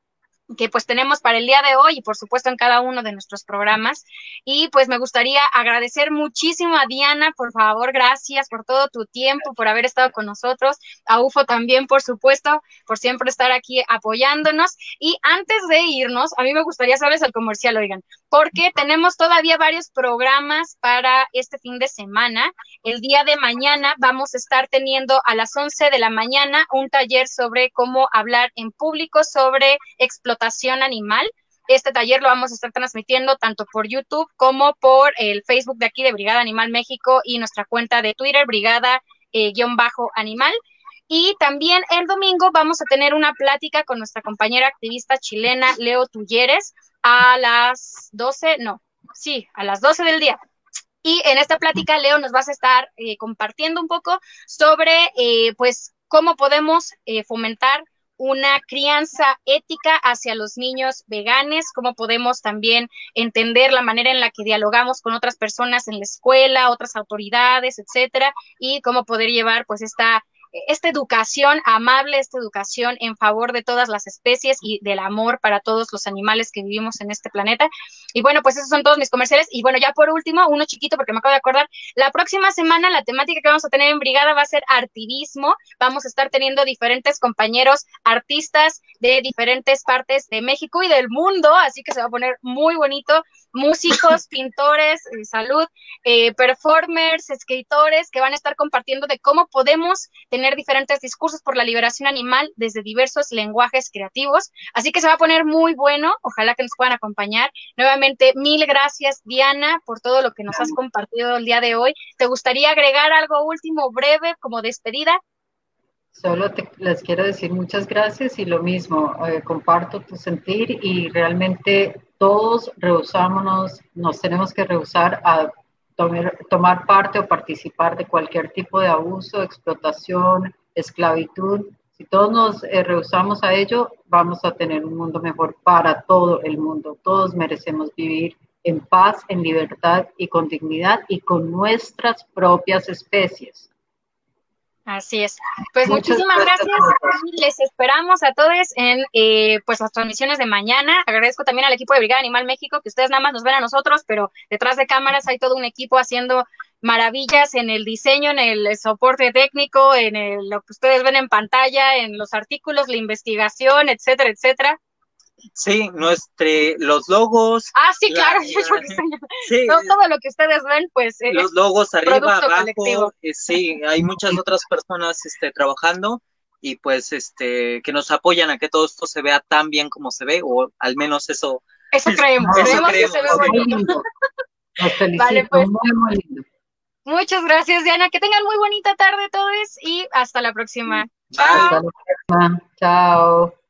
[SPEAKER 1] que pues tenemos para el día de hoy y por supuesto en cada uno de nuestros programas. Y pues me gustaría agradecer muchísimo a Diana, por favor, gracias por todo tu tiempo, por haber estado con nosotros, a UFO también, por supuesto, por siempre estar aquí apoyándonos. Y antes de irnos, a mí me gustaría saberles el comercial, oigan, porque tenemos todavía varios programas para este fin de semana. El día de mañana vamos a estar teniendo a las 11 de la mañana un taller sobre cómo hablar en público sobre explotación animal. Este taller lo vamos a estar transmitiendo tanto por YouTube como por el Facebook de aquí de Brigada Animal México y nuestra cuenta de Twitter, Brigada-Animal. y también el domingo vamos a tener una plática con nuestra compañera activista chilena, Leo Tulleres, a las 12, no, sí, a las 12 del día. Y en esta plática, Leo, nos vas a estar eh, compartiendo un poco sobre, eh, pues, cómo podemos eh, fomentar una crianza ética hacia los niños veganes, cómo podemos también entender la manera en la que dialogamos con otras personas en la escuela, otras autoridades, etcétera, y cómo poder llevar pues esta esta educación amable, esta educación en favor de todas las especies y del amor para todos los animales que vivimos en este planeta. Y bueno, pues esos son todos mis comerciales. Y bueno, ya por último, uno chiquito porque me acabo de acordar, la próxima semana la temática que vamos a tener en Brigada va a ser artivismo. Vamos a estar teniendo diferentes compañeros artistas de diferentes partes de México y del mundo, así que se va a poner muy bonito. Músicos, pintores, eh, salud, eh, performers, escritores que van a estar compartiendo de cómo podemos tener diferentes discursos por la liberación animal desde diversos lenguajes creativos. Así que se va a poner muy bueno. Ojalá que nos puedan acompañar. Nuevamente, mil gracias, Diana, por todo lo que nos has compartido el día de hoy. ¿Te gustaría agregar algo último, breve, como despedida?
[SPEAKER 2] Solo les quiero decir muchas gracias y lo mismo, eh, comparto tu sentir y realmente todos rehusámonos, nos tenemos que rehusar a tomar parte o participar de cualquier tipo de abuso, explotación, esclavitud. Si todos nos eh, rehusamos a ello, vamos a tener un mundo mejor para todo el mundo. Todos merecemos vivir en paz, en libertad y con dignidad y con nuestras propias especies.
[SPEAKER 1] Así es. Pues muchísimas gracias. Les esperamos a todos en eh, pues las transmisiones de mañana. Agradezco también al equipo de Brigada Animal México, que ustedes nada más nos ven a nosotros, pero detrás de cámaras hay todo un equipo haciendo maravillas en el diseño, en el soporte técnico, en lo que ustedes ven en pantalla, en los artículos, la investigación, etcétera, etcétera.
[SPEAKER 3] Sí, nuestro, los logos.
[SPEAKER 1] Ah, sí, claro, todo, lo que ustedes ven, pues.
[SPEAKER 3] Los logos arriba, abajo, eh, sí, hay muchas otras personas este, trabajando y pues este que nos apoyan a que todo esto se vea tan bien como se ve, o al menos eso.
[SPEAKER 1] Eso creemos, creemos, que se ve bonito.
[SPEAKER 2] vale, pues. Muy, muy lindo.
[SPEAKER 1] Muchas gracias, Diana. Que tengan muy bonita tarde todos y hasta la próxima.
[SPEAKER 2] Chao. Hasta la próxima. Chao.